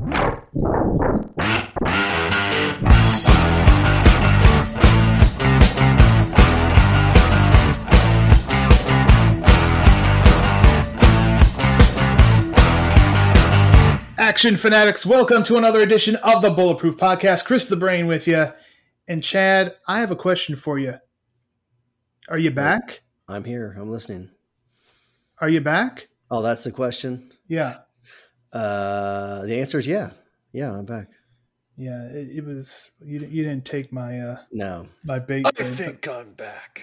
Action fanatics, welcome to another edition of the Bulletproof Podcast. Chris the Brain with you. And Chad, I have a question for you. Are you back? I'm here. I'm listening. Are you back? Oh, that's the question. Yeah. Uh, the answer is yeah. Yeah, I'm back. Yeah, it, it was you. You didn't take my uh No. my bait. I there, think I'm back.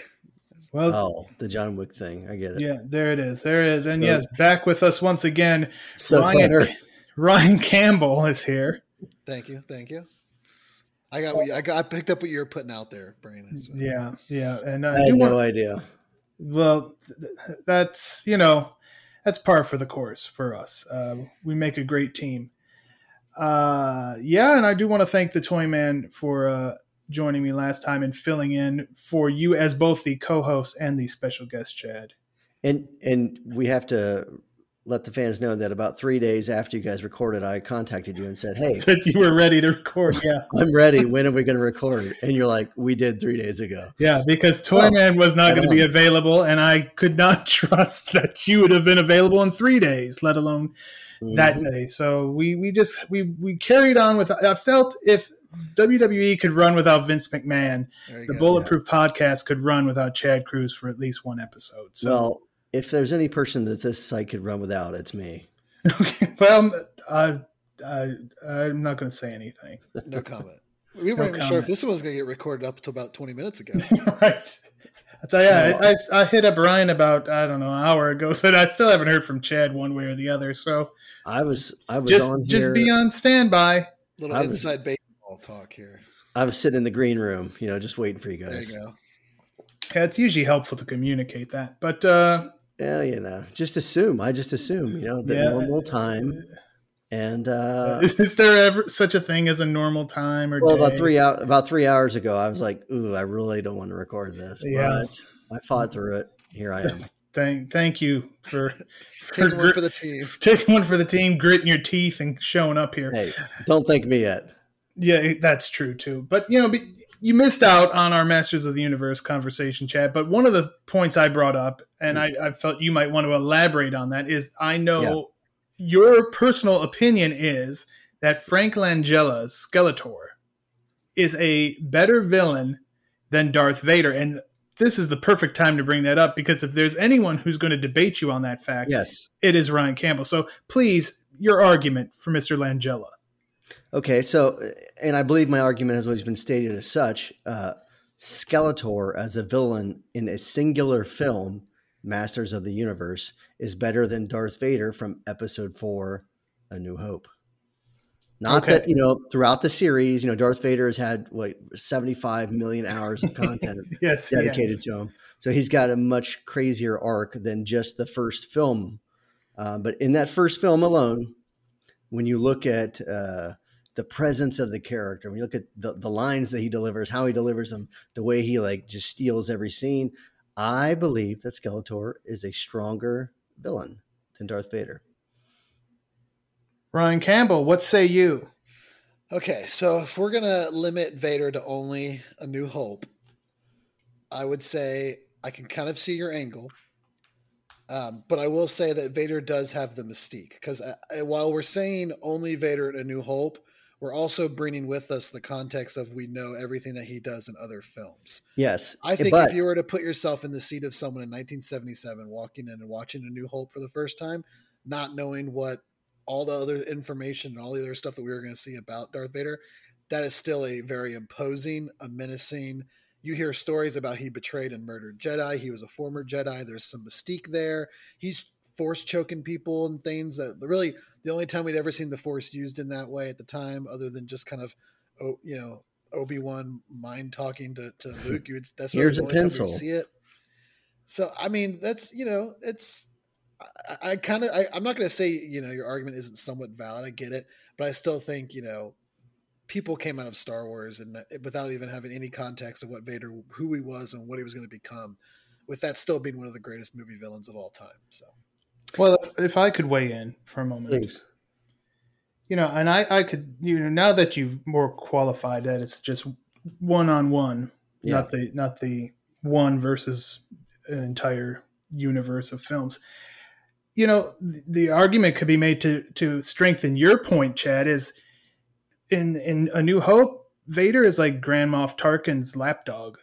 but- Well, Oh, the John Wick thing. I get it. yeah, there it is. There it is. And So- yes, back with us once again. So Ryan. Ryan Campbell is here. Thank you, thank you. I got what you, I got. I picked up what you were putting out there, Brain. Yeah, yeah, and uh, I had no want- idea. Well, th- th- that's you know, that's par for the course for us. Uh, we make a great team. Uh, yeah, and I do want to thank the Toy Man for uh, joining me last time and filling in for you as both the co-host and the special guest, Chad. And and we have to let the fans know that about three days after you guys recorded, I contacted you and said, "Hey, Said you were ready to record. Yeah, I'm ready. When are we going to record?" And you're like, "We did three days ago." yeah, because Toyman Oh, was not going to be available, and I could not trust that you would have been available in three days, let alone that Mhm. day. So we we just we we carried on with. I felt if WWE could run without Vince McMahon, the go. Bulletproof Podcast could run without Chad Cruz for at least one episode. So Well, if there's any person that this site could run without, it's me. Okay. well, I, I I'm not going to say anything. No comment. We weren't even sure if this one was going to get recorded up until about 20 minutes ago. right. I tell you, I, I, I hit up Ryan about I don't know an hour ago, so I still haven't heard from Chad one way or the other. So I was I was just on just here. be on standby. Little I was- inside baseball talk here. I was sitting in the green room, you know, just waiting for you There guys. you go. Yeah, it's usually helpful to communicate that, but uh, Yeah, you know, just assume. I just assume, you know, the Yeah. normal time. And uh, is, is there ever such a thing as a normal time or well, day? about three out about three hours ago, I was like, "Ooh, I really don't want to record this," Yeah. but I fought through it. Here I am. Thank thank you for, for, Taking one for the team. taking one for the team, gritting your teeth, and showing up here. hey, don't thank me yet. Yeah, that's true too. But you know, be- you missed out on our Masters of the Universe conversation, Chad. But one of the points I brought up, and mm. I, I felt you might want to elaborate on that, is I know your personal opinion is that Frank Langella's Skeletor is a better villain than Darth Vader, and this is the perfect time to bring that up because if there's anyone who's going to debate you on that fact, Yes. it is Ryan Campbell. So please, your argument for Mr. Langella. Okay. So, and I believe my argument has always been stated as such. Uh, Skeletor as a villain in a singular film, Masters of the Universe, is better than Darth Vader from Episode Four, A New Hope. Not Okay. that you know throughout the series, you know Darth Vader has had what seventy-five million hours of content Yes, dedicated yes. to him. So he's got a much crazier arc than just the first film. Uh, but in that first film alone, when you look at uh, the presence of the character, when you look at the, the lines that he delivers, how he delivers them, the way he like just steals every scene, I believe that Skeletor is a stronger villain than Darth Vader. Ryan Campbell, what say you? Okay, so if we're gonna limit Vader to only a New Hope, I would say I can kind of see your angle, um, but I will say that Vader does have the mystique because uh, while we're saying only Vader in a New Hope, we're also bringing with us the context of we know everything that he does in other films. Yes, I think but if you were to put yourself in the seat of someone in 1977 walking in and watching A New Hope for the first time, not knowing what all the other information and all the other stuff that we were going to see about Darth Vader, that is still a very imposing, a menacing. You hear stories about he betrayed and murdered Jedi. He was a former Jedi. There's some mystique there. He's force choking people and things that really the only time we'd ever seen the Force used in that way at the time, other than just kind of, oh, you know, Obi Wan mind talking to, to Luke. You that's here's really a pencil. see it. So I mean, that's you know, it's I, I kind of I'm not going to say you know your argument isn't somewhat valid. I get it, but I still think you know people came out of Star Wars and eh, without even having any context of what Vader, who he was, and what he was going to become, with that still being one of the greatest movie villains of all time. So, well, if I could weigh in for a moment, please. You know, and I, I could, you know, now that you've more qualified that it's just one on one, not the, not the one versus an entire universe of films. You know, the, the argument could be made to to strengthen your point, Chad, is in in A New Hope, Vader is like Grand Moff Tarkin's lapdog.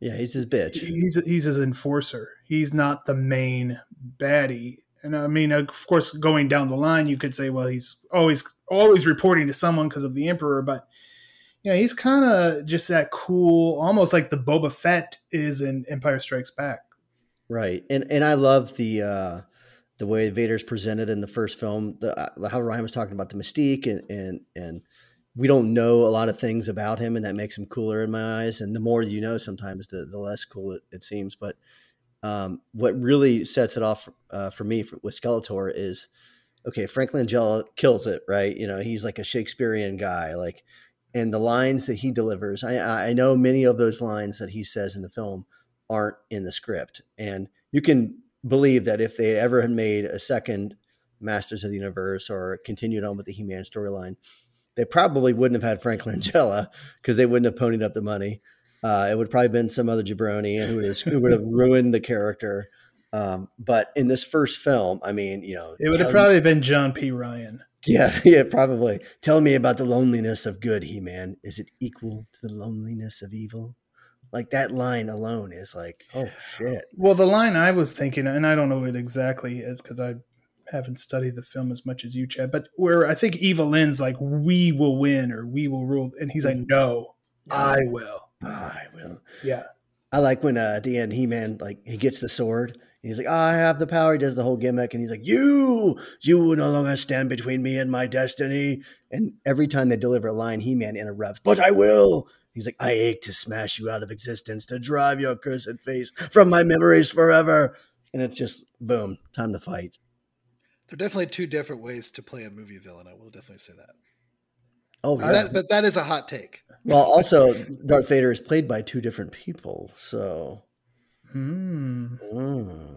Yeah, he's his bitch. He's he's his enforcer. He's not the main baddie. And I mean, of course, going down the line, you could say, well, he's always always reporting to someone because of the Emperor, but you know, he's kind of just that cool, almost like the Boba Fett is in Empire Strikes Back. Right, and and I love the uh, the way Vader's presented in the first film. The uh, how Ryan was talking about the mystique and and and we don't know a lot of things about him, and that makes him cooler in my eyes. And the more you know, sometimes the, the less cool it, it seems. But um, what really sets it off uh, for me for, with Skeletor is okay. Frank Langella kills it, right? You know, he's like a Shakespearean guy, like, and the lines that he delivers. I, I know many of those lines that he says in the film aren't in the script, and you can believe that if they ever had made a second Masters of the Universe or continued on with the He-Man storyline they probably wouldn't have had Frank Langella because they wouldn't have ponied up the money. Uh, it would probably been some other jabroni who would have, who would have ruined the character. Um, but in this first film, I mean, you know, it would have probably me, been John P. Ryan. Yeah, yeah, probably. Tell me about the loneliness of good, He Man. Is it equal to the loneliness of evil? Like that line alone is like, oh shit. Well, the line I was thinking, and I don't know what exactly is because I haven't studied the film as much as you, Chad, but where I think Evil-Lyn's like, "We will win" or "We will rule," and he's like, mm-hmm. "No, I will, I will." Yeah, I like when uh, at the end He Man like he gets the sword. And He's like, I have the power. He does the whole gimmick, and he's like, "You, you will no longer stand between me and my destiny." And every time they deliver a line, He Man interrupts, "But I will." He's like, "I ache to smash you out of existence, to drive your cursed face from my memories forever." And it's just boom, time to fight. There are definitely two different ways to play a movie villain. I will definitely say that. Oh, yeah. That, but that is a hot take. Well, also, Darth Vader is played by two different people, so. Mm. Mm.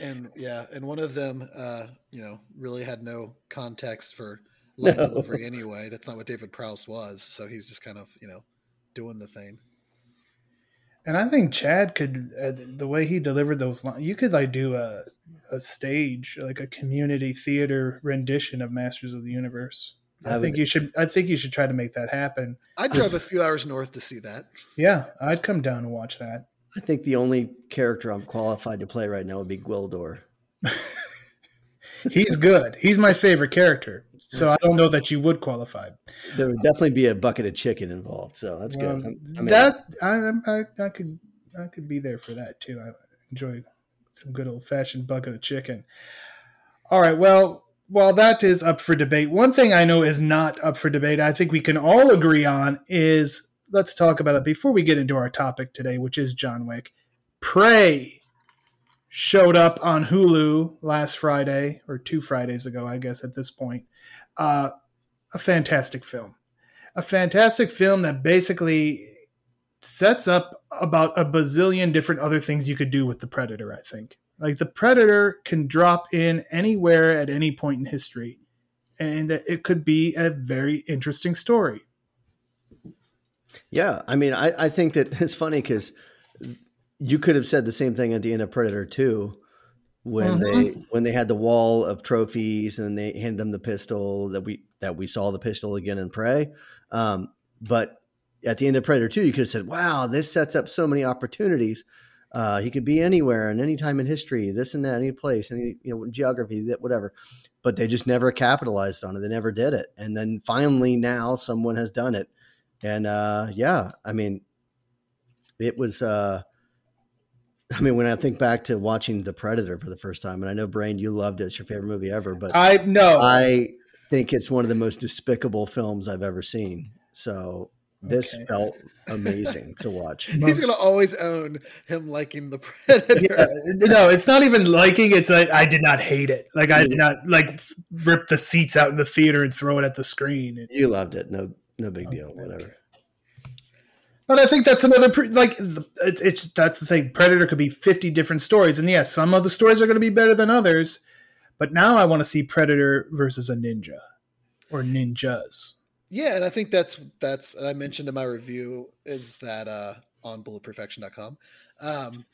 And yeah, and one of them, uh, you know, really had no context for line no. delivery anyway. That's not what David Prowse was, so he's just kind of, you know, doing the thing. And I think Chad could, uh, the way he delivered those lines, you could like do a a stage, like a community theater rendition of Masters of the Universe. I, I think you should. I think you should try to make that happen. I'd drive a few hours north to see that. Yeah, I'd come down and watch that. I think the only character I'm qualified to play right now would be Gwildor. He's good. He's my favorite character. So I don't know that you would qualify. There would definitely be a bucket of chicken involved. So that's well, good. I mean, that I, I, I could I could be there for that too. I enjoy some good old fashioned bucket of chicken. All right. Well, while that is up for debate, one thing I know is not up for debate. I think we can all agree on is let's talk about it before we get into our topic today, which is John Wick. Prey showed up on Hulu last Friday or two Fridays ago, I guess at this point. Uh, a fantastic film. A fantastic film that basically sets up about a bazillion different other things you could do with the Predator, I think. Like the Predator can drop in anywhere at any point in history, and that it could be a very interesting story. Yeah, I mean, I, I think that it's funny because you could have said the same thing at the end of Predator 2 when mm-hmm. they when they had the wall of trophies and they handed them the pistol that we that we saw the pistol again in Prey. Um, but at the end of Predator 2, you could have said, wow, this sets up so many opportunities. Uh, he could be anywhere and any time in history, this and that, any place, any you know geography, that whatever. But they just never capitalized on it. They never did it. And then finally, now someone has done it. And uh, yeah, I mean, it was uh, I mean, when I think back to watching The Predator for the first time, and I know Brain, you loved it; it's your favorite movie ever. But I know I think it's one of the most despicable films I've ever seen. So this okay. felt amazing to watch. He's gonna always own him liking the Predator. Yeah, no, it's not even liking. It's like I did not hate it. Like I did not like rip the seats out in the theater and throw it at the screen. You loved it. No, no big deal. Okay. Whatever. But I think that's another pre- like it's, it's that's the thing. Predator could be fifty different stories, and yes, some of the stories are going to be better than others. But now I want to see Predator versus a ninja or ninjas. Yeah, and I think that's that's I mentioned in my review is that uh, on bulletproofaction.com. Um,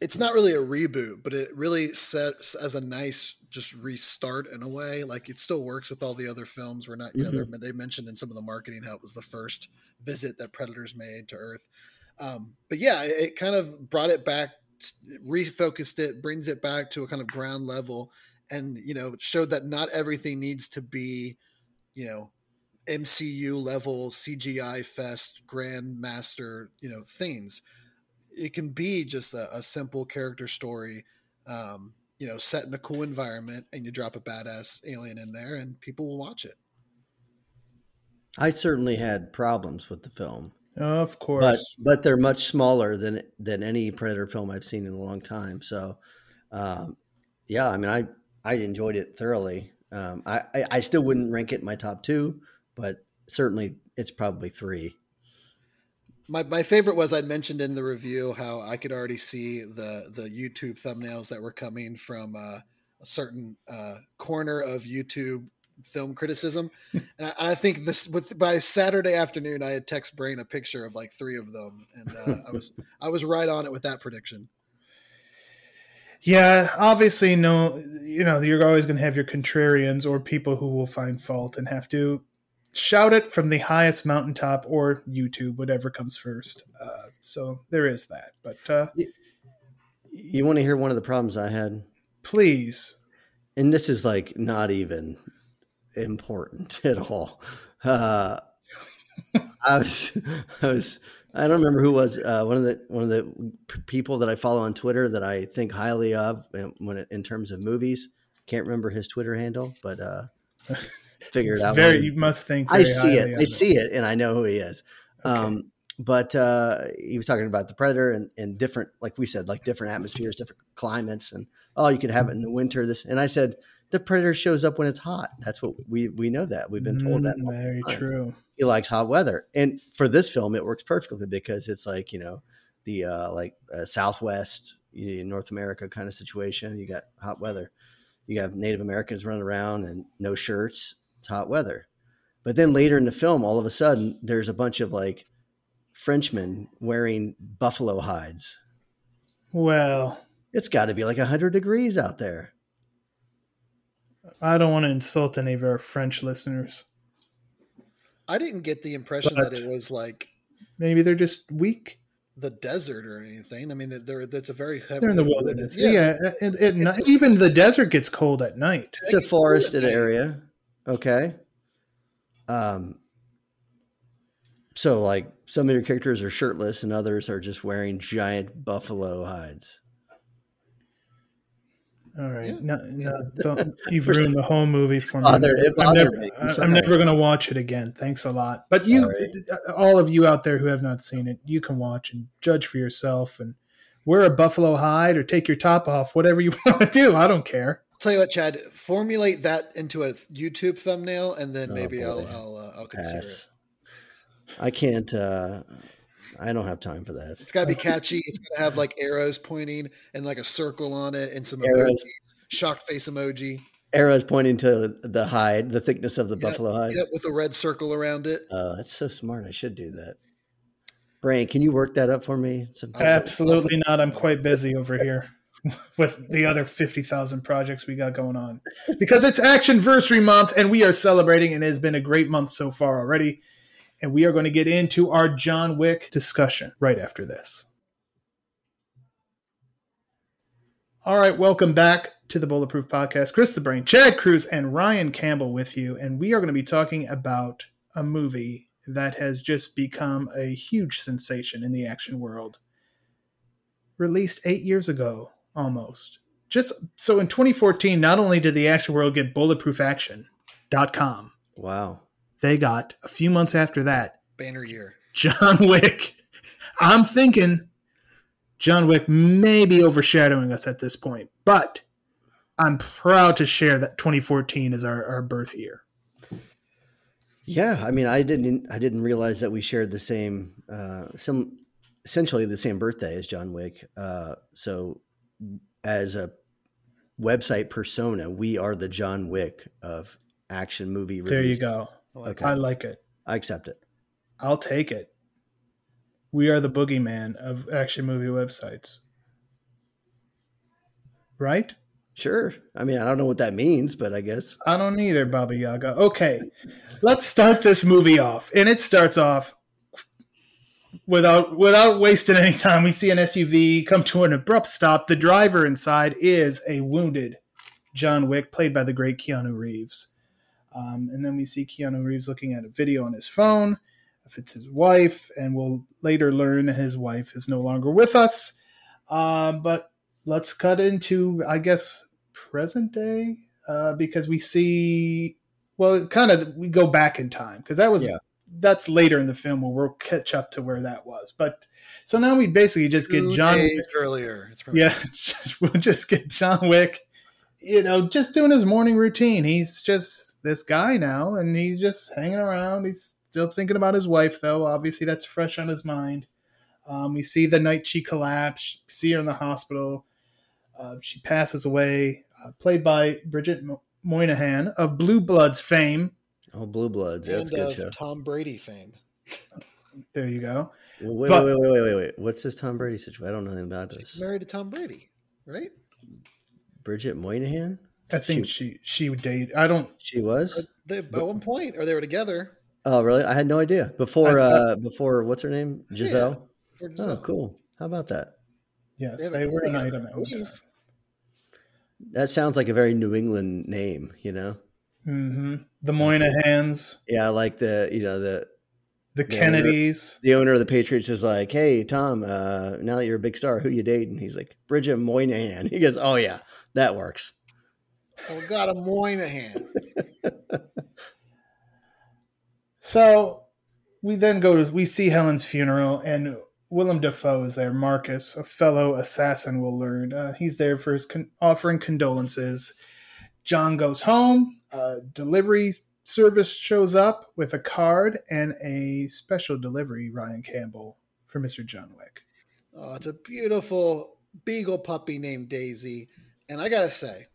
it's not really a reboot, but it really sets as a nice just restart in a way. Like it still works with all the other films. We're not, you mm-hmm. know, they mentioned in some of the marketing how it was the first visit that Predators made to Earth. Um, but yeah, it, it kind of brought it back, refocused it, brings it back to a kind of ground level, and you know, showed that not everything needs to be, you know, MCU level CGI fest grandmaster, you know, things. It can be just a, a simple character story, um, you know, set in a cool environment, and you drop a badass alien in there, and people will watch it. I certainly had problems with the film, of course, but but they're much smaller than than any Predator film I've seen in a long time. So, um, yeah, I mean, I I enjoyed it thoroughly. Um, I, I, I still wouldn't rank it in my top two, but certainly it's probably three. My, my favorite was I'd mentioned in the review how I could already see the the YouTube thumbnails that were coming from uh, a certain uh, corner of YouTube film criticism, and I, I, think this with by Saturday afternoon I had text Brain a picture of like three of them, and uh, I was I was right on it with that prediction. Yeah, obviously, no, you know, you're always going to have your contrarians or people who will find fault and have to shout it from the highest mountaintop or YouTube, whatever comes first. Uh, so there is that. But uh, you, you want to hear one of the problems I had? Please. And this is like not even important at all. Uh, I was, I was, I don't remember who was uh, one of the one of the people that I follow on Twitter that I think highly of when it, in terms of movies. Can't remember his Twitter handle, but uh, figure it out. Very, you must think. I see it. I see it, and I know who he is. Okay. Um, but uh, he was talking about the predator and, and different, like we said, like different atmospheres, different climates, and oh, you could have it in the winter. This, and I said, the predator shows up when it's hot. That's what we we know that we've been told that. Mm, very true. He likes hot weather, and for this film, it works perfectly because it's like you know the uh, like uh, Southwest, North America kind of situation. You got hot weather. You have Native Americans running around and no shirts, it's hot weather. But then later in the film, all of a sudden, there's a bunch of like Frenchmen wearing buffalo hides. Well, it's got to be like 100 degrees out there. I don't want to insult any of our French listeners. I didn't get the impression but that it was like maybe they're just weak. The desert or anything. I mean, they're that's a very heavy. They're in the wilderness. Yeah, yeah it, it, it, even the desert gets cold at night. It's a forested area. Okay. Um, so like some of your characters are shirtless and others are just wearing giant buffalo hides. All right, yeah. no, no, you've ruined the whole movie for me. I'm never, I'm never going to watch it again. Thanks a lot. But you, all of you out there who have not seen it, you can watch and judge for yourself and wear a buffalo hide or take your top off, whatever you want to do. I don't care tell you what, Chad, formulate that into a YouTube thumbnail, and then oh, maybe I'll I'll, uh, I'll consider Pass. it. I can't. uh I don't have time for that. It's got to be catchy. It's got to have like arrows pointing and like a circle on it and some arrows. shocked face emoji. Arrows pointing to the hide, the thickness of the buffalo hide. Yeah, with a red circle around it. Oh, that's so smart. I should do that. Brain, can you work that up for me? Absolutely not. I'm quite busy over here with the other 50,000 projects we got going on. Because it's Action Versary month and we are celebrating and it has been a great month so far already. And we are going to get into our John Wick discussion right after this. All right, welcome back to the Bulletproof Podcast. Chris the Brain, Chad Cruz, and Ryan Campbell with you. And we are going to be talking about a movie that has just become a huge sensation in the action world released eight years ago almost. Just so in 2014, not only did the action world get bulletproofaction.com, Wow. they got a few months after that Banner year. John Wick. I'm thinking John Wick may be overshadowing us at this point, but I'm proud to share that 2014 is our, our birth year. Yeah, I mean, I didn't, I didn't realize that we shared the same, uh, some, essentially the same birthday as John Wick. Uh, so, as a website persona, we are the John Wick of action movie. There you go. I like Okay. I like it. I accept it. I'll take it. We are the boogeyman of action movie websites. Right? Sure. I mean, I don't know what that means, but I guess. I don't either, Baba Yaga. Okay, let's start this movie off, and it starts off without without wasting any time. We see an SUV come to an abrupt stop. The driver inside is a wounded John Wick, played by the great Keanu Reeves. Um, and then we see Keanu Reeves looking at a video on his phone. If it's his wife, and we'll later learn his wife is no longer with us. Um, but let's cut into, I guess, present day uh, because we see, well, kind of we go back in time because that was Yeah. That's later in the film where we'll catch up to where that was. But so now we basically just get Two John. days earlier. It's Yeah, we'll just get John Wick, you know, just doing his morning routine. He's just this guy now, and he's just hanging around. He's still thinking about his wife, though. Obviously, that's fresh on his mind. Um, we see the night she collapsed, see her in the hospital. Uh, she passes away, uh, played by Bridget Mo- Moynahan of Blue Bloods fame. Oh, Blue Bloods. Yeah, that's and good of show. Tom Brady fame. There you go. Well, wait, but- wait, wait, wait, wait, wait. What's this Tom Brady situation? I don't know anything about She's this. married to Tom Brady, right? Bridget Moynahan? I think she she would date. I don't. She was? They, at one point, or they were together. Oh, really? I had no idea. Before, I- uh, before what's her name? Gisele? For Oh, cool. How about that? Yes, They they were an item. at one time. believe. That sounds like a very New England name, you know? Hmm The Moynahans, Yeah, like the, you know, the the Yeah, Kennedys. the owner of the Patriots is like, "Hey, Tom, uh, now that you're a big star, who you dating?" He's like, "Bridget Moynahan." He goes, "Oh yeah, that works." Oh, God, a Moynahan. So we then go to we see Helen's funeral, and Willem Dafoe is there. Marcus, a fellow assassin, will learn. Uh, he's there for his con- offering condolences. John goes home. Uh, delivery service shows up with a card and a special delivery. Ryan Campbell for Mister John Wick. Oh, it's a beautiful beagle puppy named Daisy. And I got to say,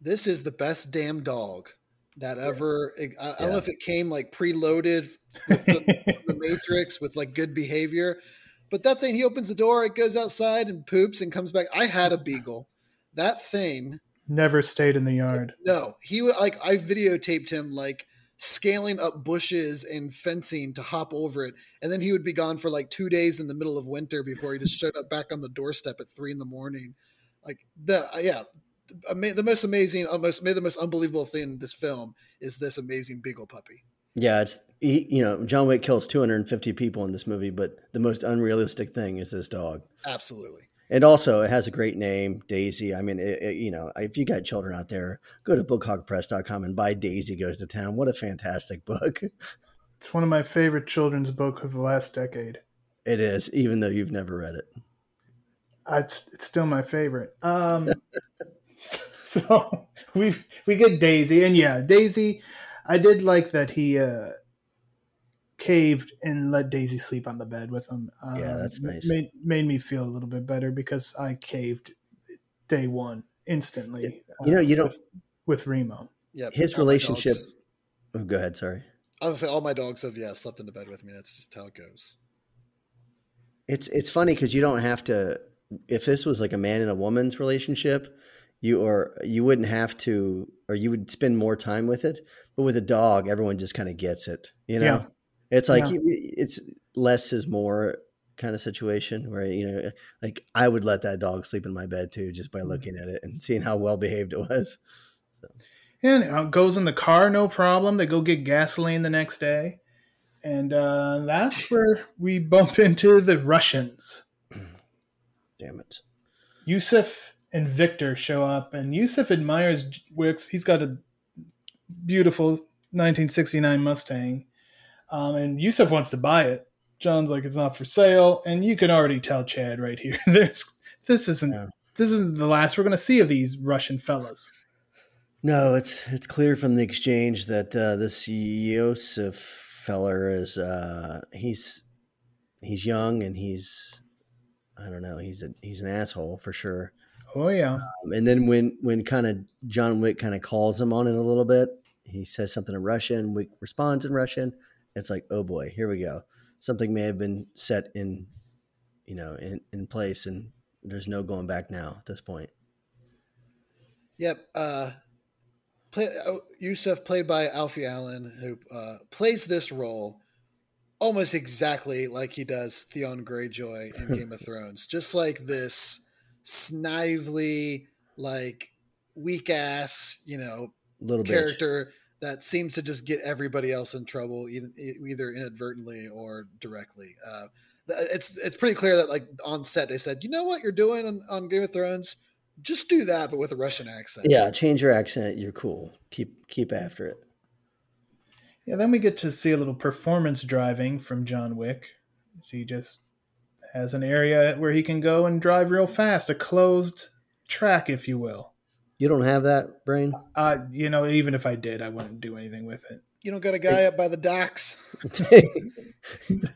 this is the best damn dog that ever. I, I don't know if it came like preloaded with the, the Matrix with like good behavior, but that thing, he opens the door, it goes outside and poops and comes back. I had a beagle. That thing, Never stayed in the yard. no, he would like, I videotaped him like scaling up bushes and fencing to hop over it. And then he would be gone for like two days in the middle of winter before he just showed up back on the doorstep at three in the morning. Like the, uh, yeah, the most amazing, almost maybe the most unbelievable thing in this film is this amazing beagle puppy. Yeah, it's he, you know John Wick kills 250 people in this movie, but the most unrealistic thing is this dog. Absolutely. And also, it has a great name, Daisy. I mean, it, it- you know, if you got children out there, go to bookhogpress.com and buy Daisy Goes to Town. What a fantastic book It's one of my favorite children's book of the last decade. it is, even though you've never read it. I, it's, it's still my favorite. Um, so we we get Daisy, and yeah, Daisy. I did like that he uh, caved and let Daisy sleep on the bed with him. Um, Yeah, that's nice. Made made me feel a little bit better because I caved day one instantly. You know, uh, you don't- with, with Remo. Yeah. His relationship- Oh, go ahead. Sorry. I was gonna say all my dogs have yeah slept in the bed with me. That's just how it goes. It's it's funny because you don't have to. If this was like a man and a woman's relationship, you or you wouldn't have to, or you would spend more time with it. But with a dog, everyone just kind of gets it. You know, Yeah. It's like Yeah. it's less is more kind of situation where you know, like I would let that dog sleep in my bed too, just by Mm-hmm. looking at it and seeing how well behaved it was. And uh, goes in the car, no problem. They go get gasoline the next day. And uh, that's where we bump into the Russians. damn it. Yusuf and Victor show up, and Yusuf admires Wicks. He's got a beautiful 1969 Mustang, um, and Yusuf wants to buy it. John's like, it's not for sale, and you can already tell Chad right here. There's this isn't yeah. this isn't the last we're going to see of these Russian fellas. No, it's it's clear from the exchange that uh, this Yusuf feller is uh, he's he's young and he's I don't know he's a he's an asshole for sure. Oh yeah. Um, and then when when kind of John Wick kind of calls him on it a little bit, he says something in Russian. Wick responds in Russian. It's like oh boy, here we go. Something may have been set in, you know, in in place, and there's no going back now at this point. Yep. Uh, play, uh, Yusuf, played by Alfie Allen, who uh, plays this role almost exactly like he does Theon Greyjoy in Game of Thrones. Just like this snively, like weak ass, you know, little character. That seems to just get everybody else in trouble, either, either inadvertently or directly. Uh, it's it's pretty clear that like on set they said, you know what you're doing on, on Game of Thrones, just do that, but with a Russian accent. Yeah, change your accent. You're cool. Keep keep after it. Yeah, then we get to see a little performance driving from John Wick. So he just has an area where he can go and drive real fast, a closed track, if you will. You don't have that brain? Uh, you know, even if I did, I wouldn't do anything with it. You don't got a guy up by the docks.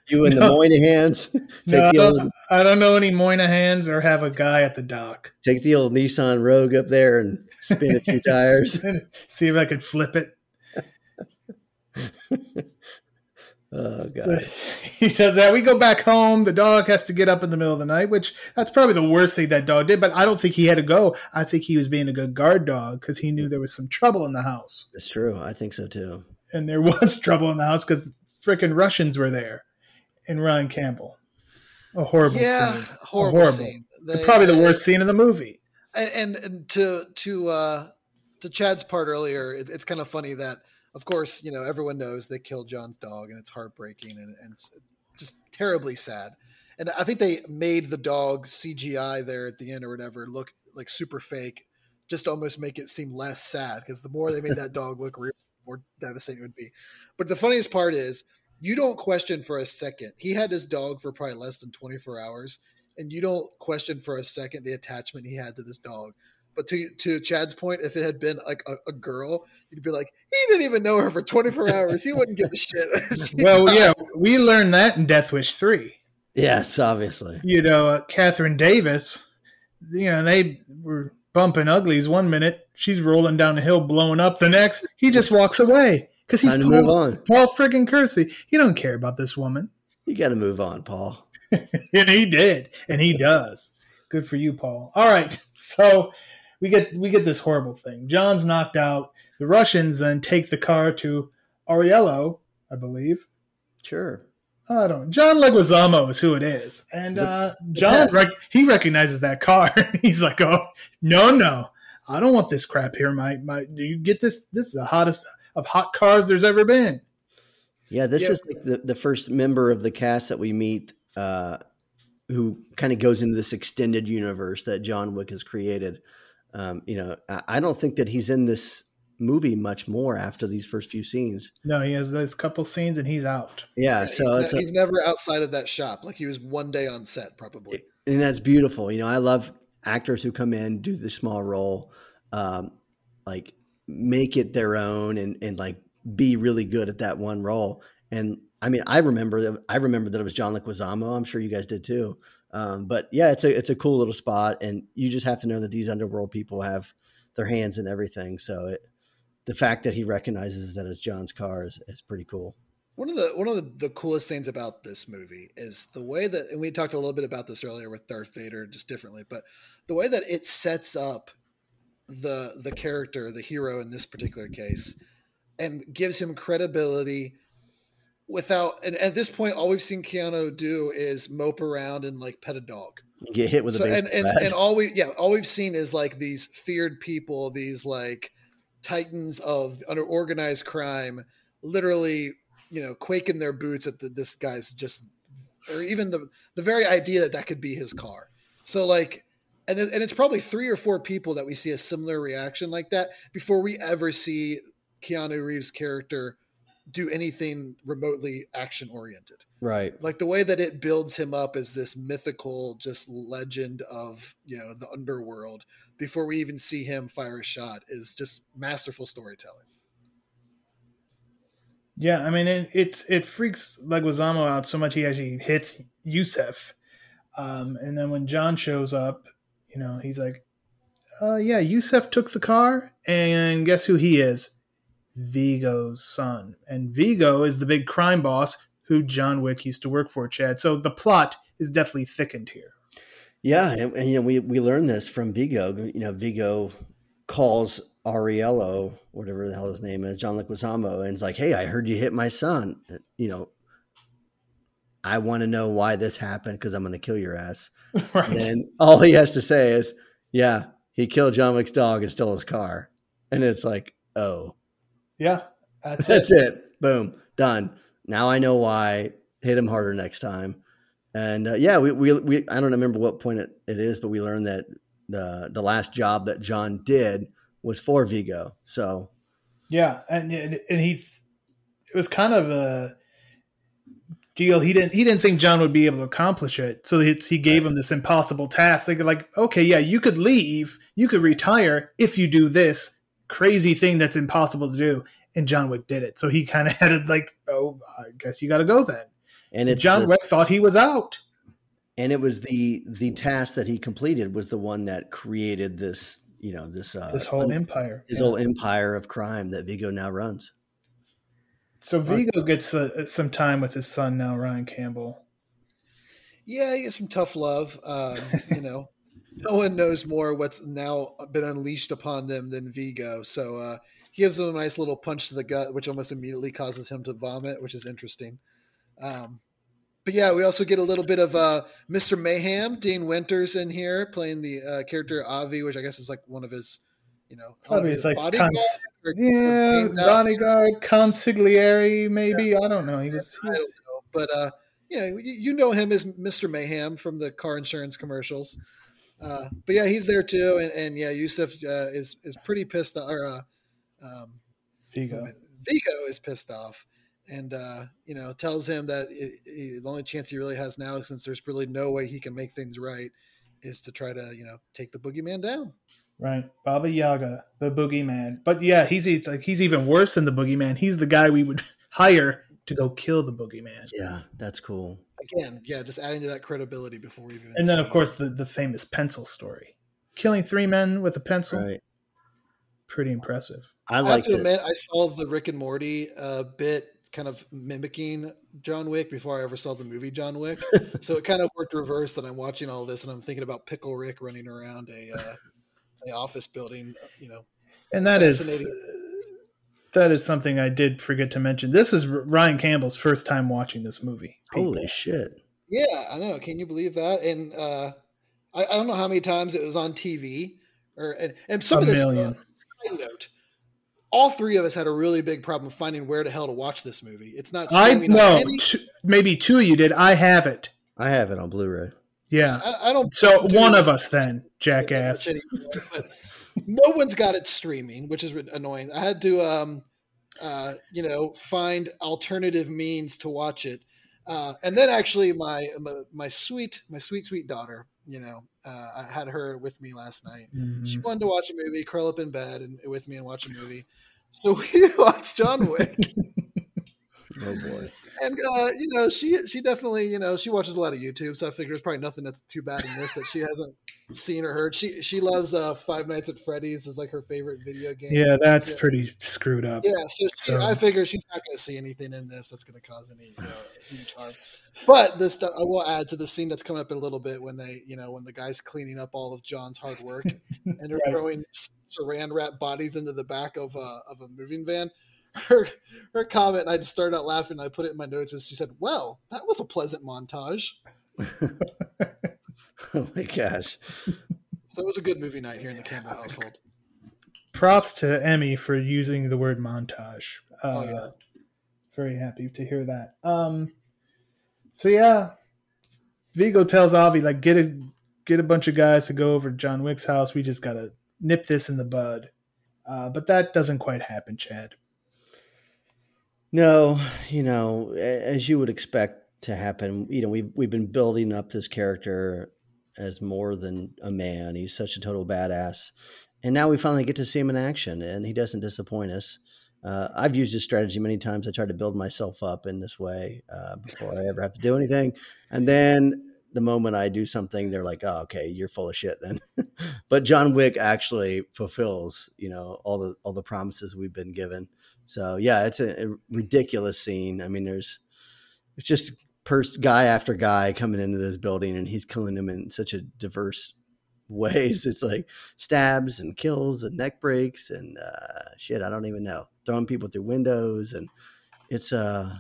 you and no. the Moynahans. no, old, I don't know any Moynahans or have a guy at the dock. Take the old Nissan Rogue up there and spin a few tires. See if I could flip it. Oh god. So he does that. We go back home. The dog has to get up in the middle of the night, which that's probably the worst thing that dog did. But I don't think he had to go. I think he was being a good guard dog because he knew there was some trouble in the house. It's true. I think so too. And there was trouble in the house because freaking Russians were there. And Ryan Campbell, a horrible, yeah, scene. horrible, horrible. Scene. They, probably the worst scene in the movie. And, and, and to to uh, to Chad's part earlier, it, it's kind of funny that of course, you know, everyone knows they killed John's dog and it's heartbreaking and, and just terribly sad. And I think they made the dog CGI there at the end or whatever look like super fake, just almost make it seem less sad because the more they made that dog look real, the more devastating it would be. But the funniest part is you don't question for a second. He had his dog for probably less than 24 hours, and you don't question for a second the attachment he had to this dog. But to to Chad's point, if it had been like a, a, girl, you'd be like, he didn't even know her for 24 hours. He wouldn't give a shit. well, died. yeah, we learned that in Death Wish 3. Yes, obviously. You know, uh, Katherine Davis, you know, they were bumping uglies one minute. She's rolling down the hill, blowing up the next. He just walks away because he's Time Paul, Paul friggin' Kersey. You don't care about this woman. You got to move on, Paul. and he did, and he does. Good for you, Paul. All right, so we get we get this horrible thing. John's knocked out. The Russians then take the car to Aurelio, I believe. Sure. I don't. John Leguizamo is who it is, and uh, John rec- he recognizes that car. He's like, "Oh no, no, I don't want this crap here. My my, do you get this? This is the hottest of hot cars there's ever been." Yeah, this yeah. is like the, the first member of the cast that we meet uh, who kind of goes into this extended universe that John Wick has created. Um, you know, I don't think that he's in this movie much more after these first few scenes. No, he has those couple scenes and he's out. Yeah, so he's, ne- a, he's, never outside of that shop. Like he was one day on set, probably. And that's beautiful. You know, I love actors who come in, do the small role, um, like make it their own, and and like be really good at that one role. And I mean, I remember that I remember that it was John Leguizamo. I'm sure you guys did too. Um, but yeah, it's a it's a cool little spot, and you just have to know that these underworld people have their hands in everything. So it, the fact that he recognizes that it's John's car is, is pretty cool. One of the one of the, the, coolest things about this movie is the way that, and we talked a little bit about this earlier with Darth Vader, just differently, but the way that it sets up the the character, the hero in this particular case, and gives him credibility without and at this point all we've seen Keanu do is mope around and like pet a dog. Get hit with so, a and, and, and all we yeah, all we've seen is like these feared people, these like titans of under organized crime literally, you know, quaking their boots at the, this guy's just or even the the very idea that that could be his car. So like, and and it's probably three or four people that we see a similar reaction like that before we ever see Keanu Reeves' character do anything remotely action oriented. Right. Like the way that it builds him up as this mythical just legend of, you know, the underworld before we even see him fire a shot is just masterful storytelling. Yeah, I mean it it's it freaks Leguizamo out so much he actually hits Yusef. Um, and then when John shows up, you know, he's like, uh, yeah, Yusef took the car, and guess who he is? Viggo's son. And Viggo is the big crime boss who John Wick used to work for, Chad. So the plot is definitely thickened here. Yeah, and, and you know we we learned this from Viggo. You know, Viggo calls Aurelio, whatever the hell his name is, John Leguizamo, and it's like, "Hey, I heard you hit my son. You know, I want to know why this happened because I'm going to kill your ass." Right. And all he has to say is, "Yeah, he killed John Wick's dog and stole his car," and it's like, "Oh, yeah, that's, that's it. it. Boom, done. Now I know why. Hit him harder next time." And uh, yeah, we, we, we, I don't remember what point it, it is, but we learned that the the last job that John did was for Viggo. So yeah, and and he it was kind of a deal. He didn't he didn't think John would be able to accomplish it, so he gave him this impossible task. They could like, okay, yeah, you could leave, you could retire if you do this crazy thing that's impossible to do. And John Wick did it, so he kind of had it like, oh, I guess you got to go then. And it's John the, Wick thought he was out. And it was the the task that he completed was the one that created this, you know, this uh, this whole empire, his yeah. whole empire of crime that Viggo now runs. So Viggo gets uh, some time with his son now, Ryan Campbell. Yeah, he gets some tough love. Um, you know, no one knows more what's now been unleashed upon them than Viggo. So uh, he gives him a nice little punch to the gut, which almost immediately causes him to vomit, which is interesting. Um, but yeah, we also get a little bit of uh, Mr. Mayhem, Dean Winters in here playing the uh, character Avi, which I guess is like one of his, you know, it's like bodyguard cons- or, yeah, bodyguard, consigliere, maybe. Yeah, I don't know. He was, I don't know, but uh, you know, you, you know him as Mr. Mayhem from the car insurance commercials. Uh, but yeah, he's there too, and, and yeah, Yusuf uh, is is pretty pissed off. Or uh, um, Viggo, Viggo is pissed off and uh, you know tells him that it, it, the only chance he really has now, since there's really no way he can make things right, is to try to you know take the boogeyman down. Right, Baba Yaga, the boogeyman. But yeah, he's, he's like he's even worse than the boogeyman. He's the guy we would hire to go kill the boogeyman. Yeah, that's cool. Again, yeah, just adding to that credibility before we even. And then, of course, the the famous pencil story, killing three men with a pencil. Right. Pretty impressive. I like. to admit, I saw the Rick and Morty uh, bit kind of mimicking John Wick before I ever saw the movie John Wick. so it kind of worked reverse that I'm watching all this and I'm thinking about Pickle Rick running around a uh, a office building, you know. And that is that is something I did forget to mention. This is Ryan Campbell's first time watching this movie. People. Holy shit. Yeah, I know. Can you believe that? And uh, I, I, don't know how many times it was on TV or and, and some a of this uh, side note all three of us had a really big problem finding where the hell to watch this movie. It's not. I know. maybe two of you did. I have it. I have it on Blu-ray. Yeah, I, I don't. So do one of us then, jackass. No one's got it streaming, which is annoying. I had to, um, uh, you know, find alternative means to watch it, uh, and then actually my, my, my sweet my sweet sweet daughter, you know, uh, I had her with me last night. Mm-hmm. She wanted to watch a movie, curl up in bed and with me and watch a movie. So we watched John Wick. Oh boy! And uh, you know, she she definitely you know she watches a lot of YouTube, so I figure there's probably nothing that's too bad in this that she hasn't seen or heard. She she loves uh, Five Nights at Freddy's is like her favorite video game. Yeah, that's yeah. pretty screwed up. Yeah, so, she, so, I figure she's not going to see anything in this that's going to cause any you know, huge harm. But this I will add to the scene that's coming up in a little bit when they, you know, when the guy's cleaning up all of John's hard work and they're right. throwing saran wrap bodies into the back of a of a moving van. Her her comment, and I just started out laughing. I put it in my notes, and she said, "Well, that was a pleasant montage." oh my gosh! So it was a good movie night here in the Campbell household. Props to Emmy for using the word montage. Uh, oh yeah, very happy to hear that. Um, so yeah, Viggo tells Avi like get a get a bunch of guys to go over to John Wick's house. We just gotta nip this in the bud. Uh, but that doesn't quite happen, Chad. No, you know, as you would expect to happen, you know, we've we've been building up this character as more than a man. He's such a total badass, and now we finally get to see him in action, and he doesn't disappoint us. Uh, I've used this strategy many times. I try to build myself up in this way uh, before I ever have to do anything, and then the moment I do something, they're like, "Oh, okay, you're full of shit." Then, but John Wick actually fulfills, you know, all the all the promises we've been given. So yeah, it's a, a ridiculous scene. I mean, there's it's just pers- guy after guy coming into this building, and he's killing them in such a diverse ways. It's like stabs and kills and neck breaks and uh, shit. I don't even know throwing people through windows, and it's uh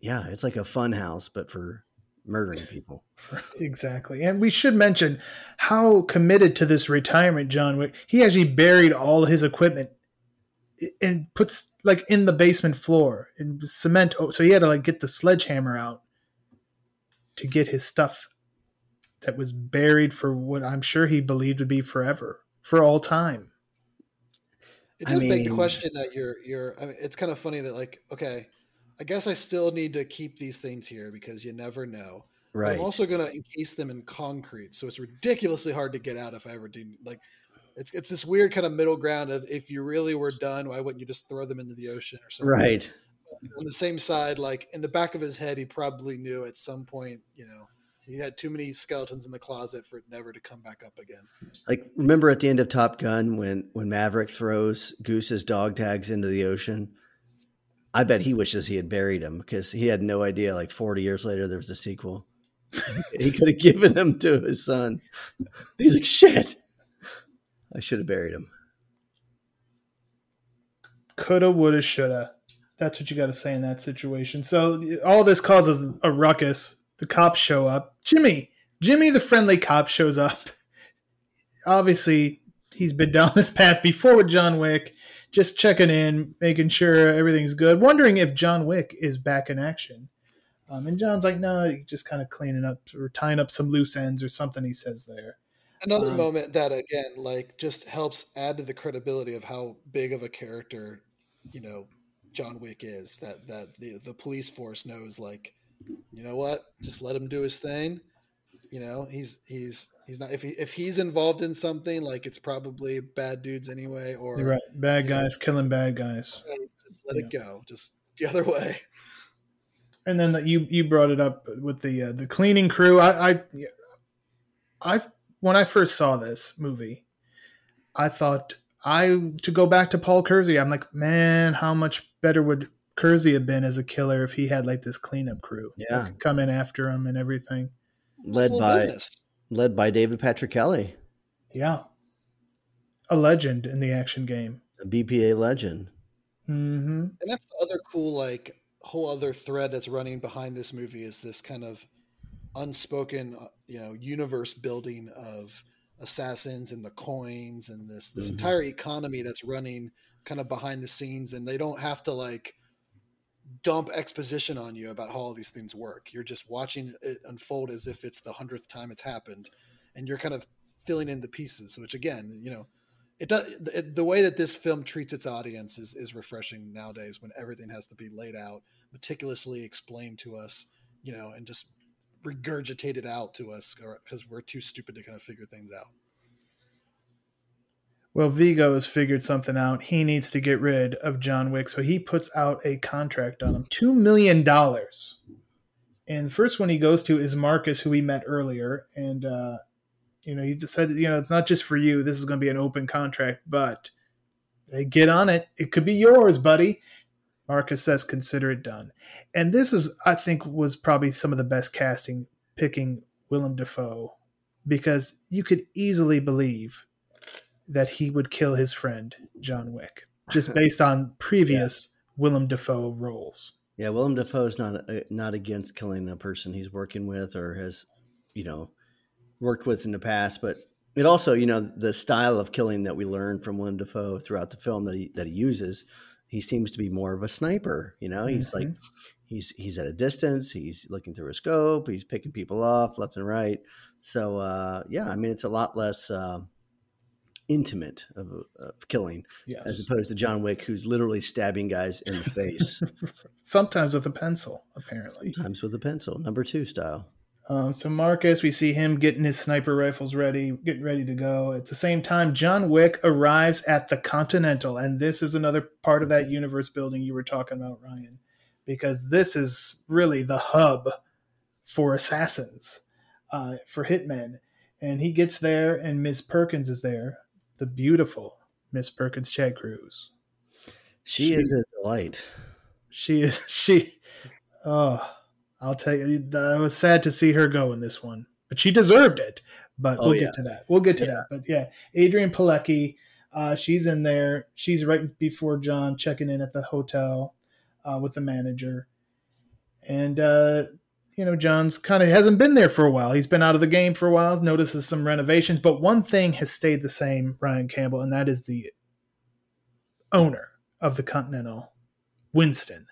yeah, it's like a fun house, but for murdering people. Exactly. And we should mention how committed to this retirement John Wick. He actually buried all his equipment and puts like in the basement floor in cement. Oh, so he had to like get the sledgehammer out to get his stuff that was buried for what I'm sure he believed would be forever, for all time. It does I mean, beg the question that you're you're I mean it's kind of funny that like, okay, I guess I still need to keep these things here because you never know. Right. I'm also going to encase them in concrete, so it's ridiculously hard to get out if I ever do. Like, it's it's this weird kind of middle ground of if you really were done, why wouldn't you just throw them into the ocean or something? Right. On the same side, like in the back of his head, he probably knew at some point, you know, he had too many skeletons in the closet for it never to come back up again. Like remember at the end of Top Gun when when Maverick throws Goose's dog tags into the ocean I bet he wishes he had buried him because he had no idea. Like 40 years later, there was a sequel. he could have given him to his son. He's like, shit. I should have buried him. Coulda, woulda, shoulda. That's what you got to say in that situation. So all this causes a ruckus. The cops show up. Jimmy, Jimmy, the friendly cop, shows up. Obviously, he's been down this path before with John Wick just checking in, making sure everything's good, wondering if John Wick is back in action. Um, and John's like, no, just kind of cleaning up or tying up some loose ends or something he says there. Another um, moment that again, like, just helps add to the credibility of how big of a character, you know, John Wick is. That that the the police force knows, like, you know what, just let him do his thing. You know, he's he's He's not if he if he's involved in something like it's probably bad dudes anyway, or You're right, bad guys know, killing bad guys. Just let yeah. it go, just the other way. And then you you brought it up with the uh, the cleaning crew. I, I I when I first saw this movie, I thought I to go back to Paul Kersey. I'm like, man, how much better would Kersey have been as a killer if he had like this cleanup crew? Yeah, come in after him and everything. Led by business led by David Patrick Kelly. Yeah. A legend in the action game. A BPA legend. Mm-hmm. And that's the other cool, like, whole other thread that's running behind this movie is this kind of unspoken, uh, you know, universe building of assassins and the coins and this this mm-hmm. entire economy that's running kind of behind the scenes and they don't have to like dump exposition on you about how all these things work. You're just watching it unfold as if it's the hundredth time it's happened, and you're kind of filling in the pieces. Which again, you know, it does it, the way that this film treats its audience is is refreshing nowadays when everything has to be laid out, meticulously explained to us, you know, and just regurgitated out to us because we're too stupid to kind of figure things out. Well, Viggo has figured something out. He needs to get rid of John Wick, so he puts out a contract on him $2 million. And the first one he goes to is Marcus, who we met earlier. And, uh, you know, he decided, you know, it's not just for you. This is going to be an open contract, but hey, get on it. It could be yours, buddy. Marcus says, consider it done. And this is, I think, was probably some of the best casting picking Willem Dafoe because you could easily believe that he would kill his friend John Wick, just based on previous yeah. Willem Dafoe roles. Yeah, Willem Dafoe is not uh, not against killing a person he's working with or has, you know, worked with in the past, but it also, you know, the style of killing that we learn from Willem Dafoe throughout the film that he that he uses he seems to be more of a sniper. You know, he's mm-hmm. like he's he's at a distance. He's looking through a scope. He's picking people off left and right. So uh, yeah, I mean, it's a lot less uh, intimate of, of killing yes. as opposed to John Wick, who's literally stabbing guys in the face. Sometimes with a pencil, apparently. Sometimes with a pencil, number two style. Um, so Marcus, we see him getting his sniper rifles ready, getting ready to go. At the same time, John Wick arrives at the Continental, and this is another part of that universe building you were talking about, Ryan, because this is really the hub for assassins, uh, for hitmen. And he gets there, and Miss Perkins is there, the beautiful Miss Perkins Chad Cruz. She, she is a delight. She is she. Oh I'll tell you, I was sad to see her go in this one, but she deserved it. But oh, we'll yeah. get to that. We'll get to yeah. that. But yeah, Adrianne Palicki, uh, she's in there. She's right before John checking in at the hotel uh, with the manager, and uh, you know John's kind of hasn't been there for a while. He's been out of the game for a while. Notices some renovations, but one thing has stayed the same, Ryan Campbell, and that is the owner of the Continental, Winston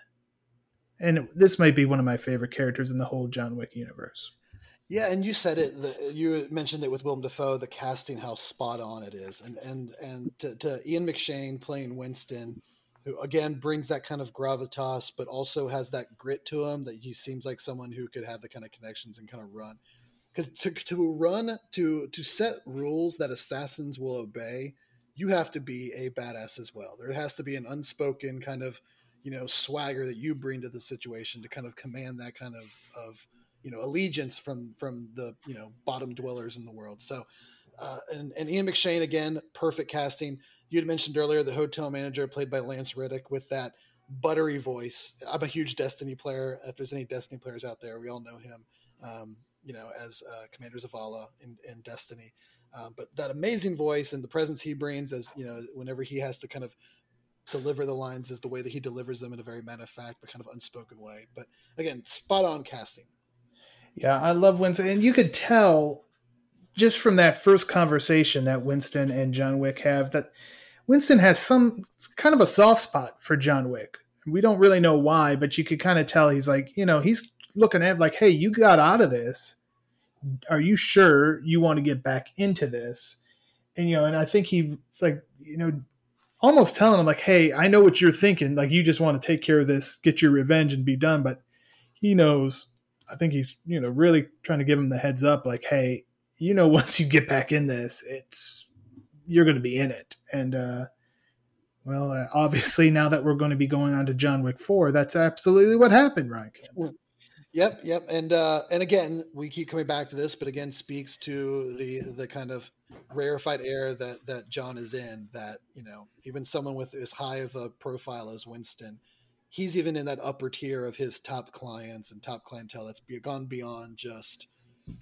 and this might be one of my favorite characters in the whole John Wick universe. Yeah, and you said it. You mentioned it with Willem Dafoe. The casting, how spot on it is, and and and to, to, Ian McShane playing Winston, who again brings that kind of gravitas, but also has that grit to him that he seems like someone who could have the kind of connections and kind of run. Because to to run to to set rules that assassins will obey, you have to be a badass as well. There has to be an unspoken kind of you know swagger that you bring to the situation to kind of command that kind of of you know allegiance from from the you know bottom dwellers in the world. So uh, and, and Ian McShane again, perfect casting. You had mentioned earlier the hotel manager played by Lance Reddick with that buttery voice. I'm a huge Destiny player. If there's any Destiny players out there, we all know him. Um, you know, as uh, Commander Zavala in, in Destiny. Um, but that amazing voice and the presence he brings, as you know, whenever he has to kind of deliver the lines is the way that he delivers them in a very matter of fact but kind of unspoken way. But again, spot on casting. Yeah, I love Winston, and you could tell just from that first conversation that Winston and John Wick have that Winston has some kind of a soft spot for John Wick. We don't really know why, but you could kind of tell he's like, you know, he's looking at like, hey, you got out of this. Are you sure you want to get back into this? And you know, and I think he's like, you know, almost telling him like, "Hey, I know what you're thinking. Like you just want to take care of this, get your revenge, and be done." But he knows. I think he's you know really trying to give him the heads up, like, "Hey, you know, once you get back in this, it's you're going to be in it." And uh, well, uh, obviously, now that we're going to be going on to John Wick Four, that's absolutely what happened, Ryan. Yep, yep, and uh, and again, we keep coming back to this, but again, speaks to the the kind of rarefied air that that John is in. That you know, even someone with as high of a profile as Winston, he's even in that upper tier of his top clients and top clientele that's gone beyond just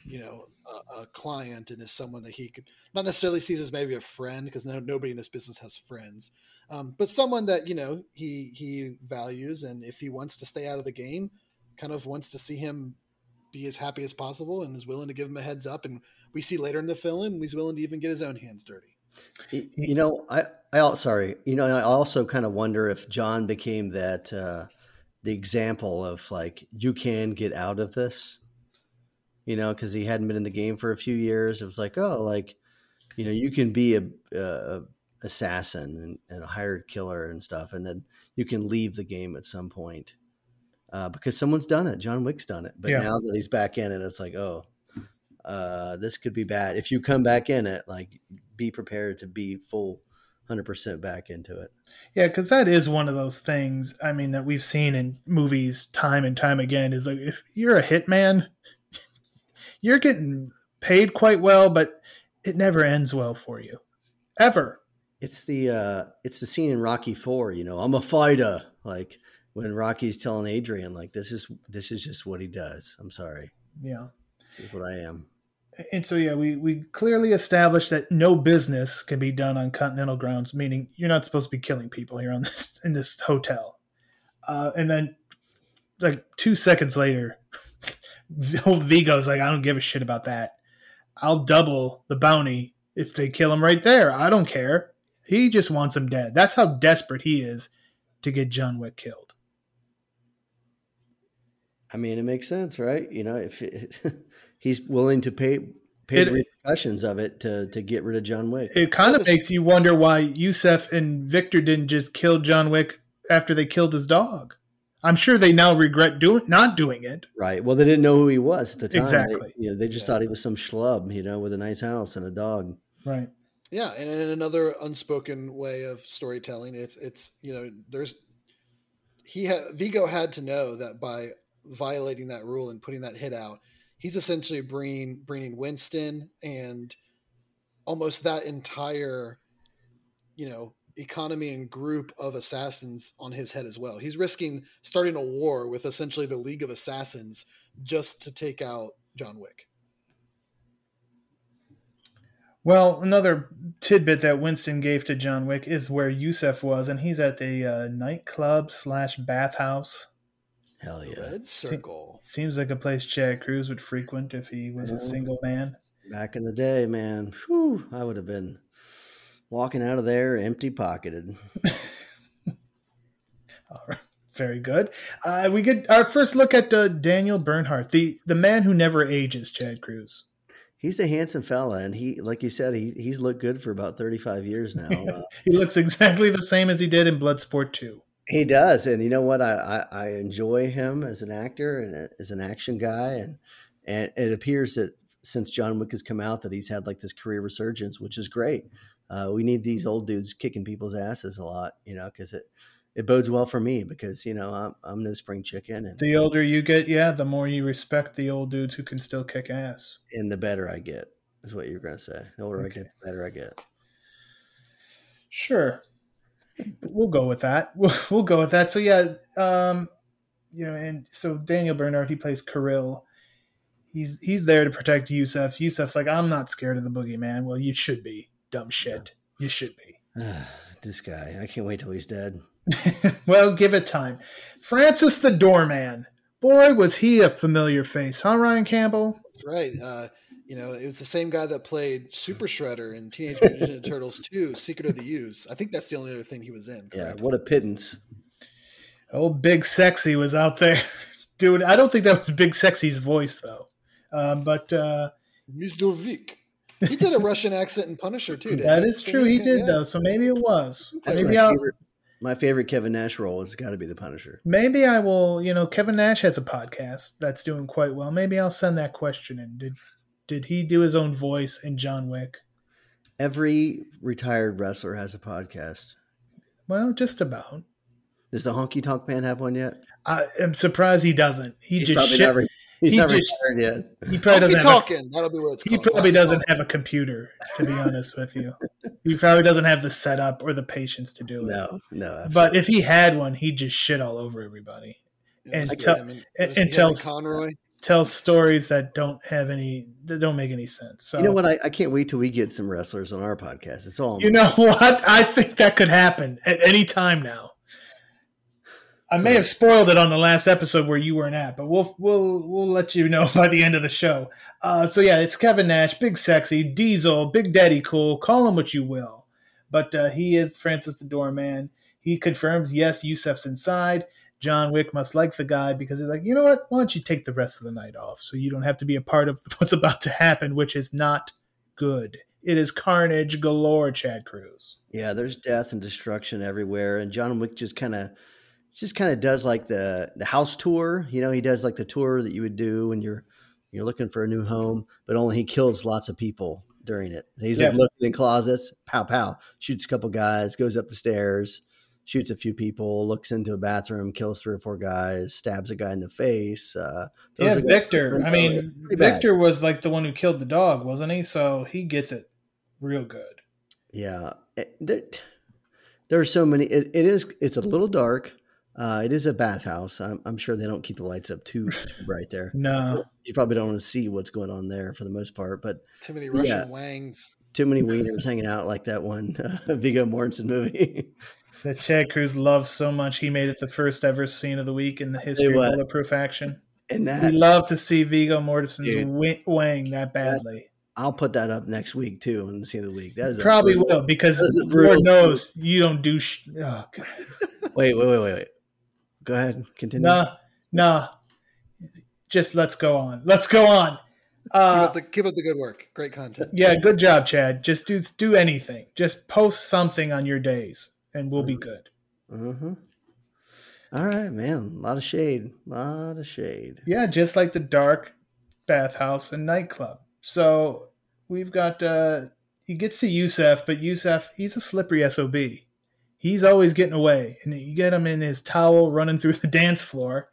you know a, a, client and is someone that he could not necessarily sees as maybe a friend because no, nobody in this business has friends um, but someone that you know he he values and if he wants to stay out of the game kind of wants to see him be as happy as possible and is willing to give him a heads up. And we see later in the film he's willing to even get his own hands dirty. You know, I I sorry, you know, I also kind of wonder if John became that uh, the example of like you can get out of this. You know, because he hadn't been in the game for a few years. It was like, oh, like you know, you can be a, a assassin and, and a hired killer and stuff, and then you can leave the game at some point uh, because someone's done it. John Wick's done it, but yeah. now that he's back in it, it's like, oh, uh, this could be bad. If you come back in it, like, be prepared to be full. 100% back into it. Yeah, because that is one of those things, I mean, that we've seen in movies time and time again is like if you're a hitman, you're getting paid quite well, but it never ends well for you. Ever. It's the uh it's the scene in Rocky Four, you know, I'm a fighter. Like when Rocky's telling Adrian like this is this is just what he does. I'm sorry. Yeah. This is what I am. And so yeah, we we clearly established that no business can be done on continental grounds, meaning you're not supposed to be killing people here on this in this hotel. Uh, and then like two seconds later, old Viggo's like, I don't give a shit about that. I'll double the bounty if they kill him right there. I don't care. He just wants him dead. That's how desperate he is to get John Wick killed. I mean, it makes sense, right? You know, if it, he's willing to pay pay it, the repercussions of it to to get rid of John Wick, it kind of makes you wonder why Yusef and Victor didn't just kill John Wick after they killed his dog. I'm sure they now regret doing not doing it. Right. Well, they didn't know who he was at the time. Exactly. They, you know, they just yeah. thought he was some schlub, you know, with a nice house and a dog. Right. Yeah, and in another unspoken way of storytelling, it's it's you know there's he had Viggo had to know that by violating that rule and putting that hit out, he's essentially bringing bringing Winston and almost that entire you know economy and group of assassins on his head as well. He's risking starting a war with essentially the League of Assassins just to take out John Wick. Well, another tidbit that Winston gave to John Wick is where Yusef was, and he's at the uh, nightclub slash bathhouse. Hell yeah! Red Circle Se- seems like a place Chad Cruz would frequent if he was a single man. Back in the day, man, whew, I would have been walking out of there empty pocketed. All right. Very good. Uh, we get our first look at uh, Daniel Bernhardt, the the man who never ages, Chad Cruz. He's a handsome fella, and he, like you said, he he's looked good for about thirty five years now. Uh, he looks exactly the same as he did in Bloodsport Two. He does, and you know what? I, I, I enjoy him as an actor and as an action guy, and and it appears that since John Wick has come out, that he's had like this career resurgence, which is great uh, we need these old dudes kicking people's asses a lot, you know, because it it bodes well for me because you know I'm I'm no spring chicken. And the older you get, yeah, the more you respect the old dudes who can still kick ass. And the better I get is what you're gonna say. The older okay. I get, the better I get. Sure, we'll go with that. We'll, we'll go with that. So yeah, um, you know, and so Daniel Bernhardt, he plays Kirill. He's he's there to protect Yusef. Yusef's like, I'm not scared of the boogeyman. Well, you should be dumb shit. You should be. this guy. I can't wait till he's dead. well, give it time. Francis the Doorman. Boy, was he a familiar face, huh, Ryan Campbell? That's right. Uh, you know, it was the same guy that played Super Shredder in Teenage Mutant Ninja Turtles 2, Secret of the Ooze. I think that's the only other thing he was in. Correct? Yeah, what a pittance. Oh, Big Sexy was out there. Dude, I don't think that was Big Sexy's voice, though. Um, but. Uh, Mr. Vic. He did a Russian accent in Punisher too. That is true. He, did yeah. though. So maybe it was. That's maybe my favorite, my favorite Kevin Nash role has got to be the Punisher. Maybe I will. You know, Kevin Nash has a podcast that's doing quite well. Maybe I'll send that question in. Did did he do his own voice in John Wick? Every retired wrestler has a podcast. Well, just about. Does the Honky Tonk Man have one yet? I am surprised he doesn't. He He's just shit, never, He's he never just, retired yet. He probably doesn't talking. A, That'll be what it's He called. probably doesn't talking. have a computer, to be honest with you. He probably doesn't have the setup or the patience to do it. No, no. Absolutely. But if he had one, he'd just shit all over everybody. and tell, and, and tell Conroy tell stories that don't have any that don't make any sense. So you know what? I, I can't wait till we get some wrestlers on our podcast. It's all you know what I think that could happen at any time now. I may have spoiled it on the last episode where you weren't at, but we'll we'll we'll let you know by the end of the show. Uh, so yeah, it's Kevin Nash, Big Sexy, Diesel, Big Daddy Cool, call him what you will, but uh, he is Francis the Doorman. He confirms yes, Yusef's inside. John Wick must like the guy because he's like, you know what? Why don't you take the rest of the night off so you don't have to be a part of what's about to happen, which is not good. It is carnage galore, Chad Cruz. Yeah, there's death and destruction everywhere, and John Wick just kind of just kind of does like the the house tour. You know, he does like the tour that you would do when you're you're looking for a new home, but only he kills lots of people during it. He's yeah. like looking in closets, pow pow, shoots a couple guys, goes up the stairs, shoots a few people, looks into a bathroom, kills three or four guys, stabs a guy in the face. Uh, yeah, Victor. I mean, Victor bad. was like the one who killed the dog, wasn't he? So he gets it real good. Yeah, it, there, there are so many. It, it is. It's a little dark. Uh, it is a bathhouse. I'm, I'm, sure they don't keep the lights up too, too bright there. no, you probably don't want to see what's going on there for the most part. But too many Russian yeah, wangs, too many wieners hanging out like that one uh, Viggo Mortensen movie. That Chad Cruz loves so much. He made it the first ever scene of the week in the history of bulletproof action. And that we love to see Viggo Mortensen's wang that badly. I'll put that up next week too in the scene of the week. That is probably will because Lord knows you don't do. Sh- oh, wait, wait, wait, wait, wait. Go ahead, continue. Nah, nah. Just let's go on. Let's go on. Uh, keep, up the, keep up the good work. Great content. Yeah, good job, Chad. Just do do anything. Just post something on your days, and we'll be good. Mm-hmm. All right, man. A lot of shade. A lot of shade. Yeah, just like the dark bathhouse and nightclub. So we've got uh he gets to Yusef, but Yusef, he's a slippery SOB. He's always getting away. And you get him in his towel running through the dance floor,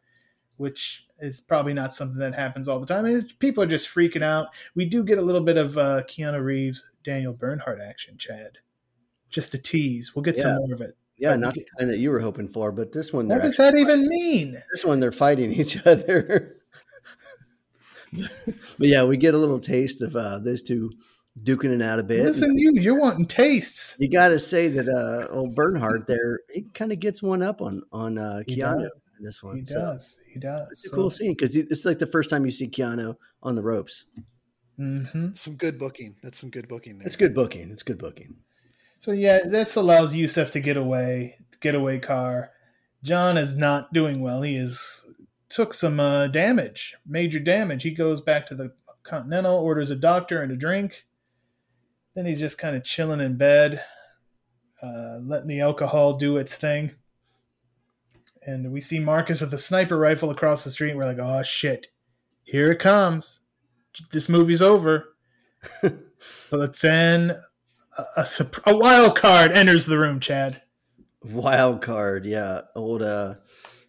which is probably not something that happens all the time. People are just freaking out. We do get a little bit of uh, Keanu Reeves, Daniel Bernhardt action, Chad. Just a tease. We'll get yeah. some more of it. Yeah, not the kind that you were hoping for, but this one. What does that even mean? This one, they're fighting each other. but yeah, we get a little taste of uh, those two duking it out a bit. Listen, you you're wanting tastes. You got to say that uh, old Bernhardt there, he kind of gets one up on on uh, Keanu in this one. He so does. He does. It's a so. cool scene because it's like the first time you see Keanu on the ropes. Mm-hmm. Some good booking. That's some good booking. There. It's good booking. It's good booking. So yeah, this allows Yusef to get away, getaway car. John is not doing well. He is took some uh, damage, major damage. He goes back to the Continental, orders a doctor and a drink. Then he's just kind of chilling in bed, uh, letting the alcohol do its thing. And we see Marcus with a sniper rifle across the street. we're like, oh shit, here it comes. This movie's over. but then a, a, a, wild card enters the room, Chad. Wild card, yeah. Old uh,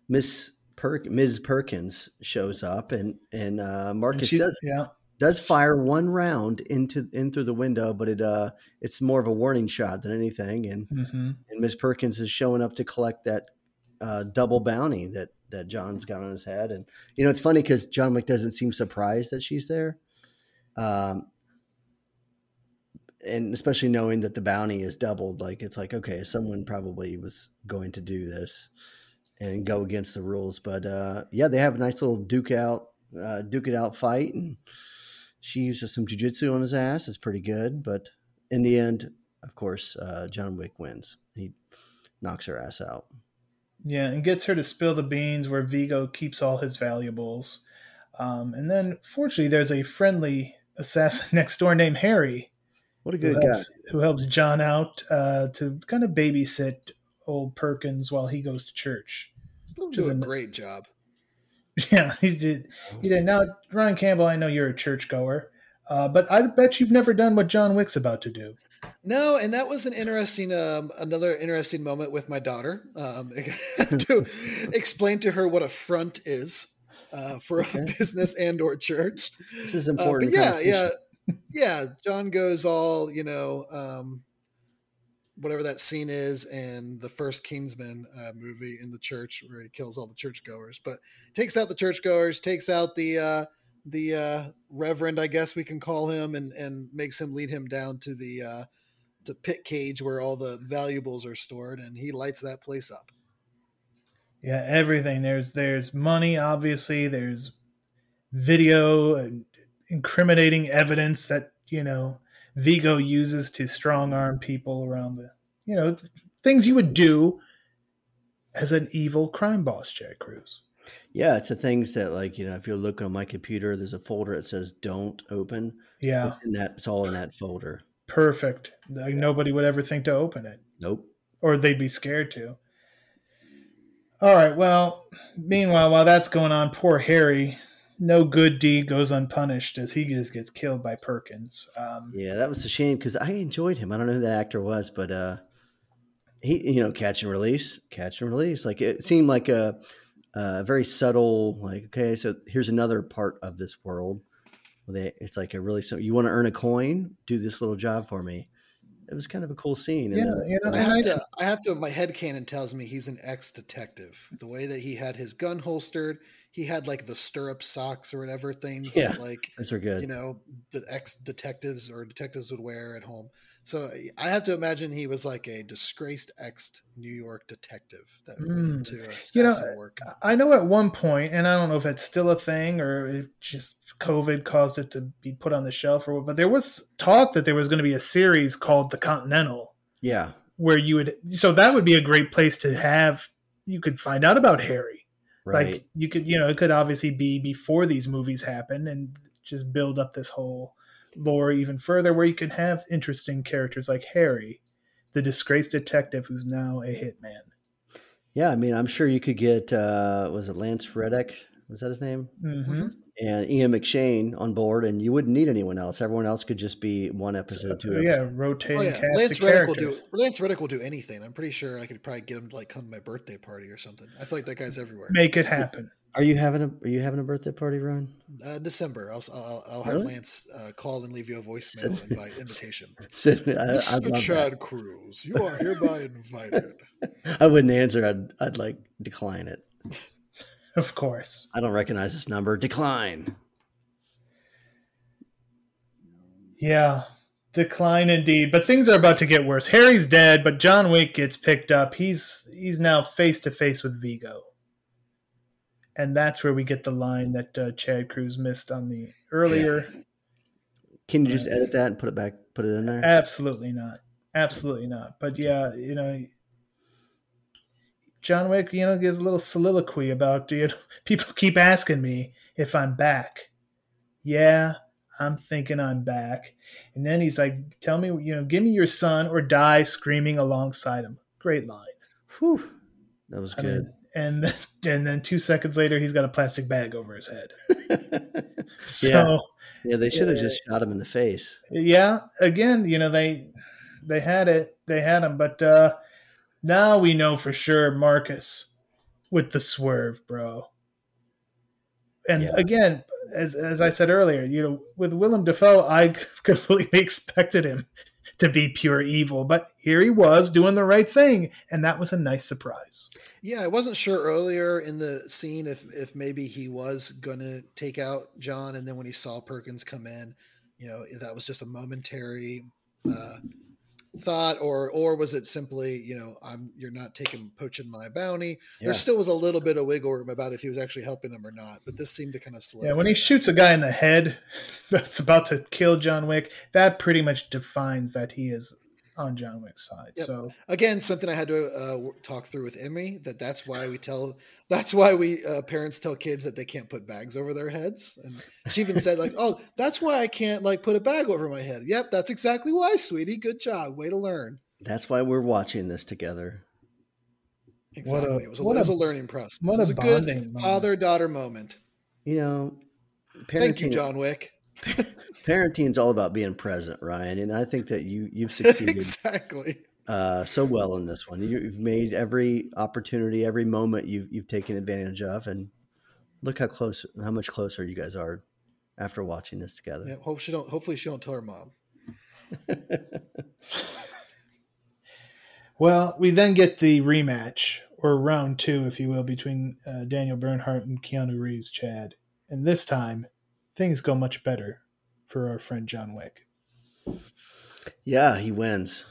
Miss Per- Ms. Perkins shows up, and and uh, Marcus and does yeah does fire one round into in through the window, but it uh it's more of a warning shot than anything. And mm-hmm. and Miss Perkins is showing up to collect that uh, double bounty that that John's got on his head. And you know it's funny because John Wick doesn't seem surprised that she's there, um, and especially knowing that the bounty is doubled, like it's like okay, someone probably was going to do this and go against the rules. But uh, yeah, they have a nice little duke out, uh, duke it out fight and she uses some jujitsu on his ass. It's pretty good, but in the end, of course, uh, John Wick wins. He knocks her ass out. Yeah, and gets her to spill the beans where Viggo keeps all his valuables. Um, and then, fortunately, there's a friendly assassin next door named Harry. What a good who guy. Helps, who helps John out uh, to kind of babysit old Perkins while he goes to church. He'll do a, a great job. Yeah, he did. He did. Now, Ryan Campbell, I know you're a churchgoer, uh, but I bet you've never done what John Wick's about to do. No, and that was an interesting, um, another interesting moment with my daughter um, to explain to her what a front is uh, for okay. a business and or church. This is important. Uh, but yeah, yeah, yeah. John goes all you know. Um, whatever that scene is in the first Kingsman uh, movie in the church where he kills all the churchgoers, but takes out the churchgoers, takes out the uh, the uh, reverend, I guess we can call him, and and makes him lead him down to the uh, the pit cage where all the valuables are stored, and he lights that place up. Yeah, everything. There's there's money, obviously. There's video and incriminating evidence that you know Viggo uses to strong arm people around the, you know, things you would do as an evil crime boss, Chad Cruz. Yeah, it's the things that, like, you know, if you look on my computer, there's a folder that says "Don't open." Yeah, and that's all in that folder. Perfect. Like, yeah. Nobody would ever think to open it. Nope. Or they'd be scared to. All right. Well, meanwhile, while that's going on, poor Harry no good deed goes unpunished as he just gets killed by Perkins. Um, yeah, that was a shame because I enjoyed him. I don't know who the actor was, but uh, he, you know, catch and release, catch and release. Like it seemed like a, a very subtle, like okay, so here's another part of this world. They, it's like a really so you want to earn a coin, do this little job for me. It was kind of a cool scene. Yeah, and, uh, you know, I have to. I have to. My head canon tells me he's an ex detective. The way that he had his gun holstered, he had like the stirrup socks or whatever things yeah, that like those are good. You know, the ex detectives or detectives would wear at home. So I have to imagine he was like a disgraced ex New York detective that went mm. into you know, work. I know at one point, and I don't know if it's still a thing or it just COVID caused it to be put on the shelf or what, but there was talk that there was going to be a series called The Continental. Yeah. Where you would, so that would be a great place to have you could find out about Harry. Right. Like you could, you know, it could obviously be before these movies happen and just build up this whole lore even further where you can have interesting characters like Harry, the disgraced detective who's now a hitman. yeah, I mean, I'm sure you could get uh was it Lance Reddick? Was that his name? Mm-hmm. And Ian McShane on board, and you wouldn't need anyone else. Everyone else could just be one episode, two yeah, episodes. rotating Oh yeah, cast Lance of Reddick will do. characters. Lance Reddick will do anything. I'm pretty sure I could probably get him to like come to my birthday party or something. I feel like that guy's everywhere. Make it happen. Are you having a Are you having a birthday party, Ron? Uh, December, I'll I'll, I'll have Really? Lance uh, call and leave you a voicemail invite invitation. Sid, I, I'd Mr. love that. Chad Cruz, you are hereby invited. I wouldn't answer. I'd I'd like decline it. Of course. I don't recognize this number. Decline. Yeah. Decline indeed. But things are about to get worse. Harry's dead, but John Wick gets picked up. He's he's now face to face with Viggo. And that's where we get the line that uh, Chad Cruz missed on the earlier. Can you just edit that and put it back? Put it in there. Absolutely not. Absolutely not. But yeah, you know, John Wick, you know, gives a little soliloquy about, you know, people keep asking me if I'm back. Yeah, I'm thinking I'm back. And then he's like, tell me, you know, give me your son or die screaming alongside him. Great line. Whew. That was I good. mean, and and then two seconds later, he's got a plastic bag over his head. So yeah, they should have Yeah. just shot him in the face. yeah again you know they they had it they had him but uh now we know for sure marcus with the swerve bro and Yeah. again as as i said earlier you know with willem dafoe i completely expected him to be pure evil but here he was doing the right thing and that was a nice surprise Yeah, I wasn't sure earlier in the scene if if maybe he was gonna take out John, and then when he saw Perkins come in, you know, that was just a momentary uh, thought, or or was it simply, you know, I'm you're not taking poaching my bounty. Yeah. There still was a little bit of wiggle room about if he was actually helping him or not, but this seemed to kind of slow. yeah when he shoots a guy in the head that's about to kill john wick that pretty much defines that he is on john wick's side. Yep. so again something i had to uh, talk through with emmy that that's why we tell that's why we uh, parents tell kids that they can't put bags over their heads. And she even said like oh that's why i can't like put a bag over my head. Yep that's exactly why sweetie. Good job. Way to learn. That's why we're watching this together. exactly. It was a, what it was a- a learning process. what it was a a good bonding father daughter moment. You know, parenting, thank you john wick parenting's all about being present, Ryan, and I think that you you've succeeded exactly uh, so well in this one. You, you've made every opportunity, every moment you've you've taken advantage of, and look how close, how much closer you guys are after watching this together. yeah, hope she don't hopefully she don't tell her mom Well, we then get the rematch, or round two, if you will, between uh, Daniel Bernhardt and Keanu Reeves, Chad. And this time, things go much better for our friend John Wick. Yeah, he wins.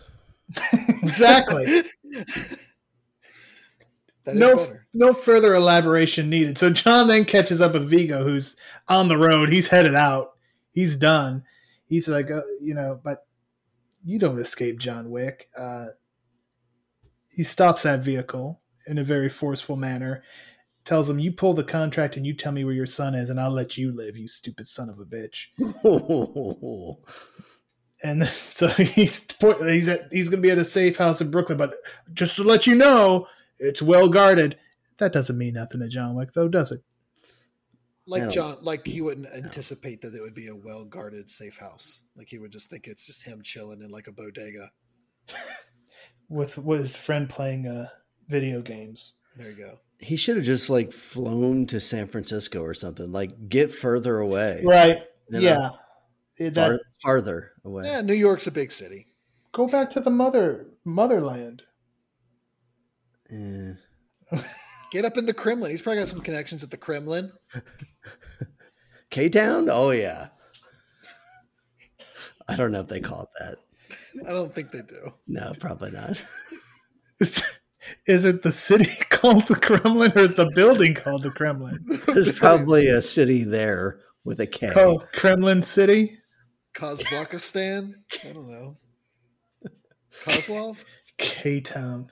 exactly. That is no, better. no further elaboration needed. So John then catches up with Viggo, who's on the road. He's headed out. He's done. He's like, uh, you know, but you don't escape John Wick. Uh, he stops that vehicle in a very forceful manner. Tells him, "You pull the contract and you tell me where your son is, and I'll let you live, you stupid son of a bitch." And so he's he's at, he's going to be at a safe house in Brooklyn, but just to let you know, it's well guarded. That doesn't mean nothing to John Wick, though, does it? Like John, like he wouldn't anticipate that it would be a well guarded safe house. Like he would just think it's just him chilling in like a bodega. With with his friend playing uh, video games. There you go. He should have just like flown to San Francisco or something. Like get further away, Right? You know, yeah. It- far, that, farther away. Yeah, New York's a big city. go back to the mother motherland. Eh. Get up in the Kremlin. He's probably got some connections at the Kremlin. K Town? Oh yeah. I don't know if they call it that. I don't think they do. No, probably not. Is, is it the city called the Kremlin, or is the building called the Kremlin? There's probably a city there with a K. Called Kremlin City, Kazakhstan. I don't know. Kozlov. K Town.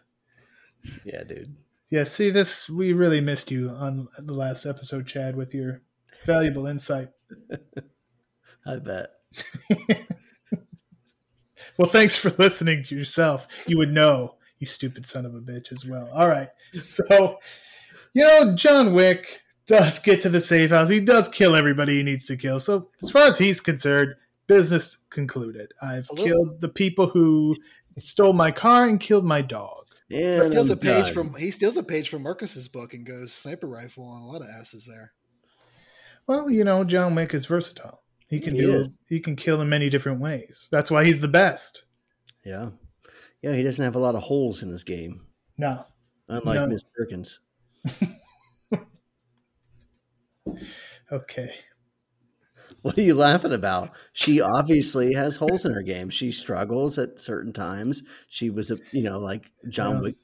Yeah, dude. Yeah, see this we really missed you on the last episode, Chad, with your valuable insight. I bet. well, thanks for listening to yourself. You would know, you stupid son of a bitch, as well. All right. So, you know, John Wick does get to the safe house. He does kill everybody he needs to kill. So, as far as he's concerned, business concluded. I've killed the people who stole my car and killed my dog. Yeah, he steals I'm a page done. from he steals a page from Marcus's book and goes sniper rifle on a lot of asses there. Well, you know, John Wick is versatile. He can he do is. he can kill in many different ways. That's why he's the best. Yeah. Yeah, he doesn't have a lot of holes in this game. No. Unlike no. Miss Perkins. okay. What are you laughing about? She obviously has holes in her game. She struggles at certain times. She was a, you know, like John yeah. Wick.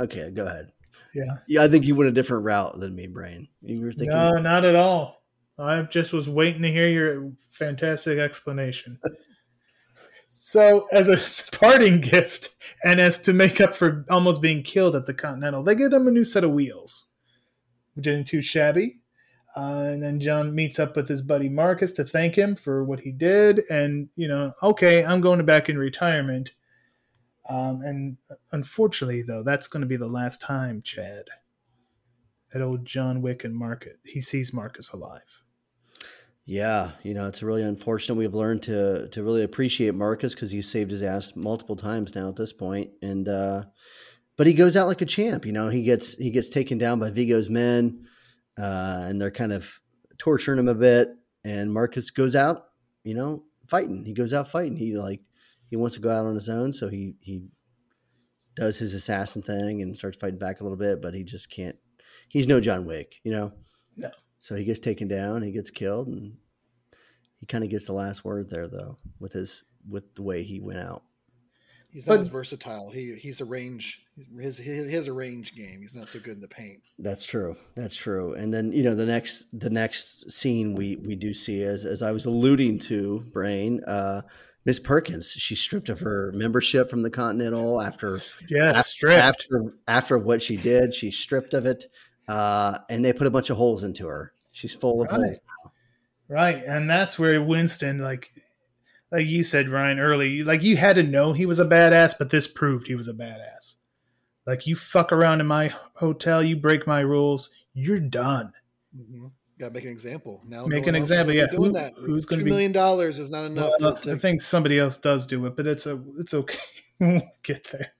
Okay, go ahead. Yeah. Yeah, I think you went a different route than me, Brain. You were thinking No, not at all. I just was waiting to hear your fantastic explanation. so, as a parting gift and as to make up for almost being killed at the Continental, they give him a new set of wheels, which isn't too shabby. Uh, and then John meets up with his buddy Marcus to thank him for what he did. And, you know, okay, I'm going back in retirement. Um, and unfortunately, though, that's going to be the last time, Chad, that old John Wick and Marcus, he sees Marcus alive. Yeah, you know, it's really unfortunate. We've learned to to really appreciate Marcus because he's saved his ass multiple times now at this point, and uh, but he goes out like a champ. You know, he gets he gets taken down by Viggo's men uh, and they're kind of torturing him a bit. And Marcus goes out, you know, fighting. He goes out fighting. He like he wants to go out on his own, so he he does his assassin thing and starts fighting back a little bit, but he just can't. He's no John Wick, you know. No. So he gets taken down. He gets killed, and he kind of gets the last word there, though, with his with the way he went out. He's not but, as versatile. He he's a range his, his his a range game. He's not so good in the paint. That's true. That's true. And then you know the next the next scene we we do see as as I was alluding to, brain. Uh, Miss Perkins, she stripped of her membership from the Continental after yes, after, after after what she did. She stripped of it, uh, and they put a bunch of holes into her. She's full of right. holes now. Right, and that's where Winston like like you said, Ryan, early, like you had to know he was a badass, but this proved he was a badass. Like you fuck around in my hotel, you break my rules, you're done. Mm-hmm. Got to make an example now. Make an example, yeah. Doing Who, that. Who's going to be? million dollars is not enough. Well, to, to... I think somebody else does do it, but it's a it's okay. we'll get there.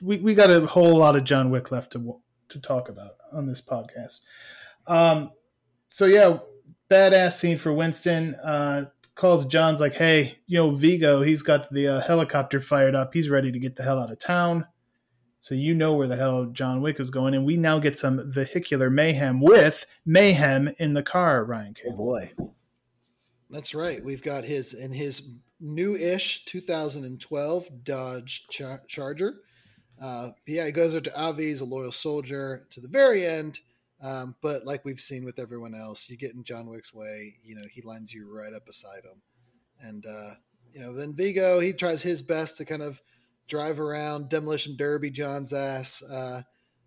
We we got a whole lot of John Wick left to to talk about on this podcast. Um, so yeah, badass scene for Winston. Uh, calls John's like, hey, you know, Viggo, he's got the uh, helicopter fired up. He's ready to get the hell out of town. So you know where the hell John Wick is going. And we now get some vehicular mayhem with mayhem in the car, Ryan Campbell. Oh, boy. That's right. We've got his in his new-ish 2012 Dodge Char- Charger. Uh, yeah, he goes up to Avi, he's a loyal soldier to the very end. Um, but like we've seen with everyone else, you get in John Wick's way, you know, he lines you right up beside him. And, uh, you know, then Viggo, he tries his best to kind of drive around demolition derby John's ass. Uh,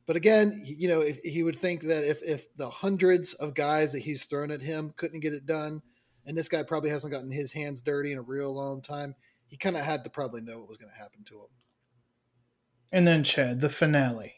but again, you know, if, he would think that if, if the hundreds of guys that he's thrown at him couldn't get it done, and this guy probably hasn't gotten his hands dirty in a real long time, he kind of had to probably know what was going to happen to him. And then Chad, the finale.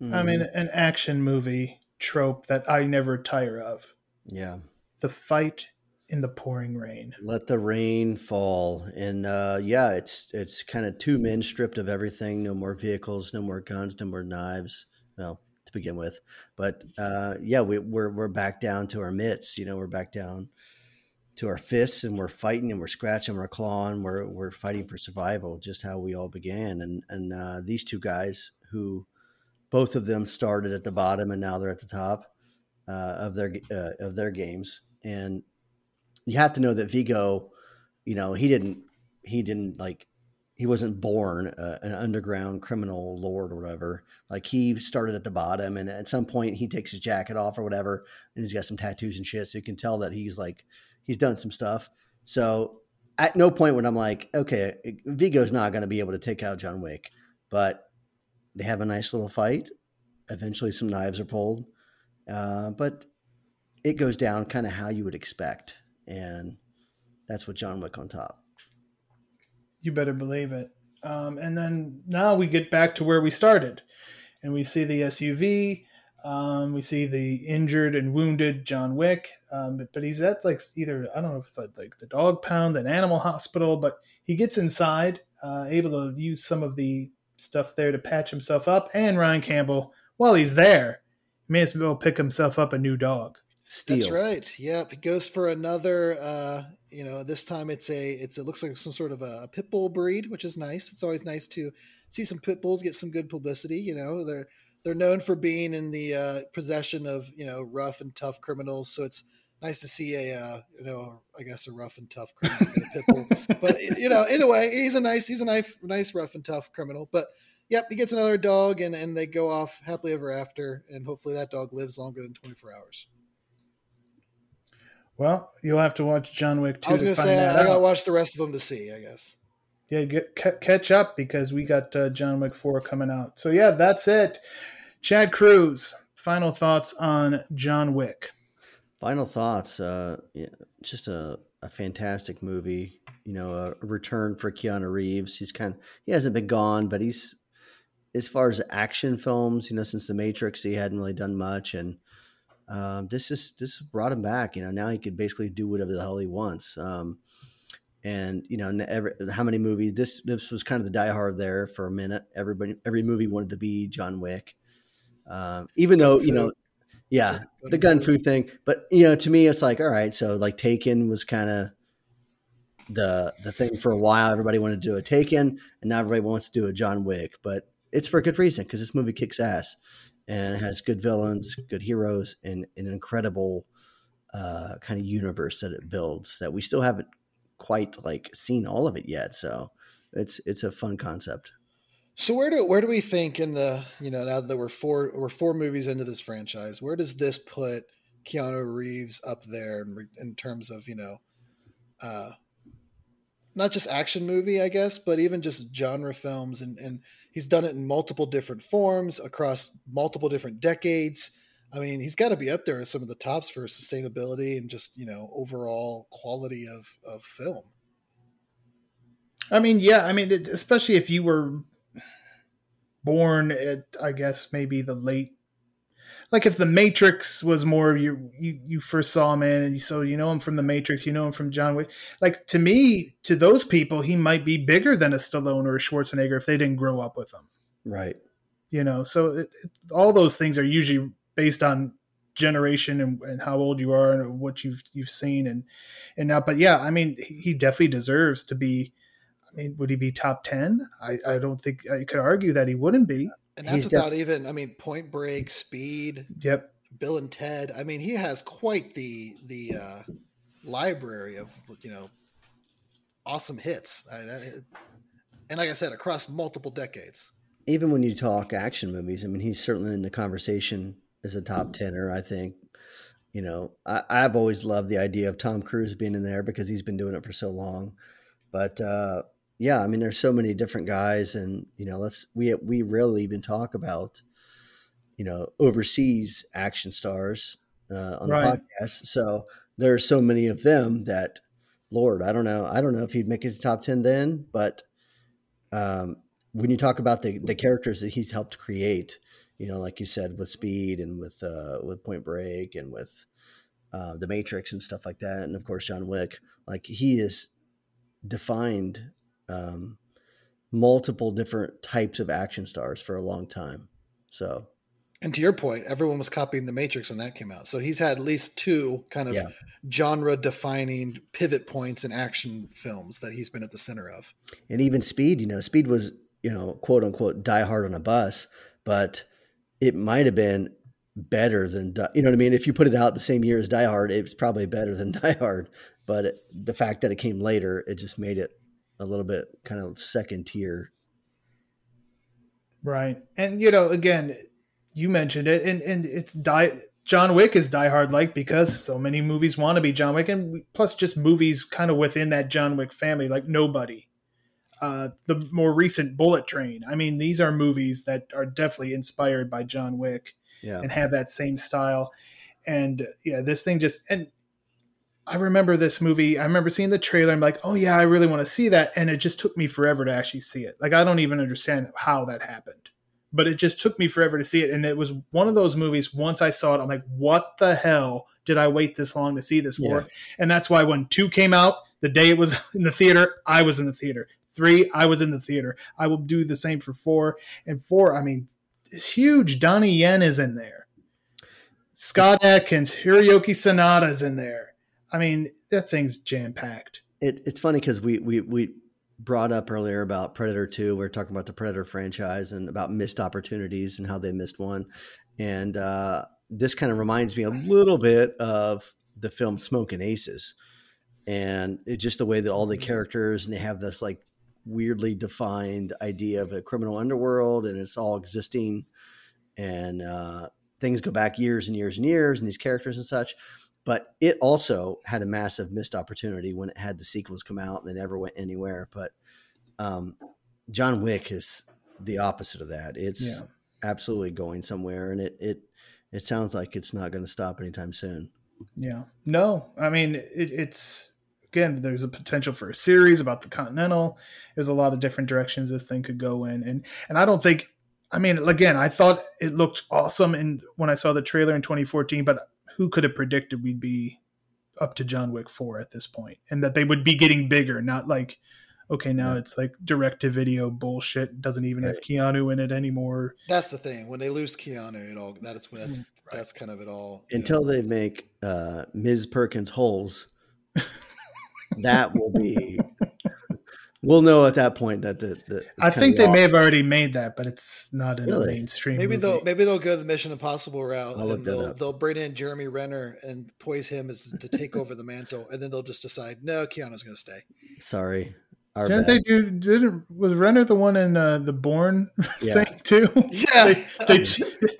Mm-hmm. I mean, an action movie trope that I never tire of. Yeah. The fight in the pouring rain. Let the rain fall. And uh, yeah, it's it's kind of two men stripped of everything. No more vehicles, no more guns, no more knives. Well, to begin with, but uh, yeah, we, we're we're back down to our mitts. You know, we're back down to our fists, and we're fighting, and we're scratching, we're clawing, we're we're fighting for survival, just how we all began. And and uh, these two guys who both of them started at the bottom and now they're at the top uh, of their uh, of their games. And you have to know that Viggo, you know, he didn't he didn't like he wasn't born uh, an underground criminal lord or whatever. Like he started at the bottom, and at some point he takes his jacket off or whatever, and he's got some tattoos and shit. So you can tell that he's like he's done some stuff. So at no point when I'm like, okay, Viggo's not going to be able to take out John Wick, but they have a nice little fight. Eventually, some knives are pulled, uh, but it goes down kind of how you would expect, and that's what John Wick on top. You better believe it. Um, and then now we get back to where we started, and we see the SUV. Um, we see the injured and wounded John Wick, um, but, but, he's at like either I don't know if it's like, like the dog pound, an animal hospital, but he gets inside, uh, able to use some of the stuff there to patch himself up. And Ryan Campbell, while he's there, may as well pick himself up a new dog. Steel. That's right. Yep, he goes for another. Uh, you know, this time it's a it's it looks like some sort of a pit bull breed, which is nice. It's always nice to see some pit bulls get some good publicity. You know, they're they're known for being in the uh, possession of you know rough and tough criminals. So it's nice to see a uh, you know I guess a rough and tough criminal get pit bull. but you know, either way, he's a nice he's a nice nice rough and tough criminal. But yep, he gets another dog, and and they go off happily ever after, and hopefully that dog lives longer than twenty four hours. Well, you'll have to watch John Wick 2 I was going to say I got to watch the rest of them to see. I guess. Yeah, get c- catch up because we got uh, John Wick 4 coming out. So yeah, that's it. Chad Cruz, final thoughts on John Wick. Final thoughts. Uh, yeah, just a, a fantastic movie. You know, a, return for Keanu Reeves. He's kind of he hasn't been gone, but he's as far as action films. You know, since The Matrix, he hadn't really done much, and um, this is this brought him back. You know, now he could basically do whatever the hell he wants. Um, and you know, every, how many movies? This this was kind of the diehard there for a minute. Everybody, every movie wanted to be John Wick, um, even though you know, yeah, the gun fu thing. But you know, to me, it's like all right. So like Taken was kind of the the thing for a while. Everybody wanted to do a Taken, and now everybody wants to do a John Wick. But it's for a good reason because this movie kicks ass and it has good villains, good heroes, and, an incredible uh, kind of universe that it builds that we still haven't quite like seen all of it yet. So it's it's a fun concept. So where do where do we think in the you know now that we're four we're four movies into this franchise, where does this put Keanu Reeves up there in, in terms of you know, uh, not just action movie, I guess, but even just genre films and and He's done it in multiple different forms across multiple different decades. I mean, he's got to be up there as some of the tops for sustainability and just you know overall quality of of film. I mean, yeah, I mean, especially if you were born at, I guess maybe the late like if the Matrix was more you you you first saw him in, and you, so you know him from the Matrix, you know him from John Wick. Like to me, to those people, he might be bigger than a Stallone or a Schwarzenegger if they didn't grow up with him. Right. You know, so it, it, all those things are usually based on generation and, and, how old you are and what you've you've seen and and now. But yeah, I mean, he definitely deserves to be. I mean, would he be top ten? I I don't think I could argue that he wouldn't be. And that's without def- even, I mean, Point Break, Speed. Yep. Bill and Ted. I mean, he has quite the the uh, library of you know awesome hits, I, I, and like I said, across multiple decades. Even when you talk action movies, I mean, he's certainly in the conversation as a top tenor. I think. You know, I, I've always loved the idea of Tom Cruise being in there because he's been doing it for so long. But uh, yeah, I mean, there's so many different guys, and you know, let's we we rarely even talk about you know overseas action stars uh, on right. the podcast. So there are so many of them that, Lord, I don't know, I don't know if he'd make his top ten then, but um, when you talk about the the characters that he's helped create, you know, like you said with Speed and with uh, with Point Break and with uh, the Matrix and stuff like that, and of course John Wick, like he is defined um, multiple different types of action stars for a long time. So, and to your point, everyone was copying the Matrix when that came out. So he's had at least two kind of yeah. genre defining pivot points in action films that he's been at the center of. And even Speed, you know, Speed was, you know, quote unquote, die hard on a bus, but it might have been better than, you know what I mean? If you put it out the same year as Die Hard, it's probably better than Die Hard. But it, the fact that it came later, it just made it a little bit kind of second tier. Right. And you know, again, you mentioned it and and it's die John Wick is Die Hard like because so many movies want to be John Wick and plus just movies kind of within that John Wick family like Nobody. uh, the more recent Bullet Train. I mean, these are movies that are definitely inspired by John Wick Yeah. and have that same style. And yeah, this thing just and I remember this movie. I remember seeing the trailer. I'm like, oh yeah, I really want to see that. And it just took me forever to actually see it. Like I don't even understand how that happened, but it just took me forever to see it. And it was one of those movies. Once I saw it, I'm like, what the hell did I wait this long to see this for? Yeah. And that's why when two came out, the day it was in the theater, I was in the theater. Three, I was in the theater. I will do the same for four. And four, I mean, it's huge. Donnie Yen is in there. Scott Adkins, Hiroyuki is in there. I mean, that thing's jam packed. It, it's funny because we, we we brought up earlier about Predator Two. We are talking about the Predator franchise and about missed opportunities and how they missed one. And uh, this kind of reminds me a little bit of the film Smoking Aces, and it's just the way that all the characters and they have this like weirdly defined idea of a criminal underworld, and it's all existing, and uh, things go back years and years and years, and these characters and such but it also had a massive missed opportunity when it had the sequels come out and they never went anywhere. But um, John Wick is the opposite of that. It's Yeah. absolutely going somewhere, and it it it sounds like it's not going to stop anytime soon. Yeah. No, I mean, it, it's again, there's a potential for a series about the Continental. There's a lot of different directions this thing could go in, and and I don't think. I mean, again, I thought it looked awesome, and when I saw the trailer in 2014, but who could have predicted we'd be up to John Wick 4 at this point, and that they would be getting bigger, not like. Okay, now Yeah. it's like direct to video bullshit. Doesn't even have Keanu in it anymore. That's the thing. When they lose Keanu, it all that's that's Right. that's kind of it all. you know. Until they make uh, Ms. Perkins holes, that will be. We'll know at that point that the. the I think they off. may have already made that, but it's not in Really? a mainstream. Maybe movie. they'll maybe they'll go the Mission Impossible route I'll and that they'll up. they'll bring in Jeremy Renner and poise him as to take over the mantle, and then they'll just decide no, Keanu's going to stay. Sorry, our Didn't bad. they do? Didn't was Renner the one in uh, the Bourne Yeah. thing too? Yeah, They- they-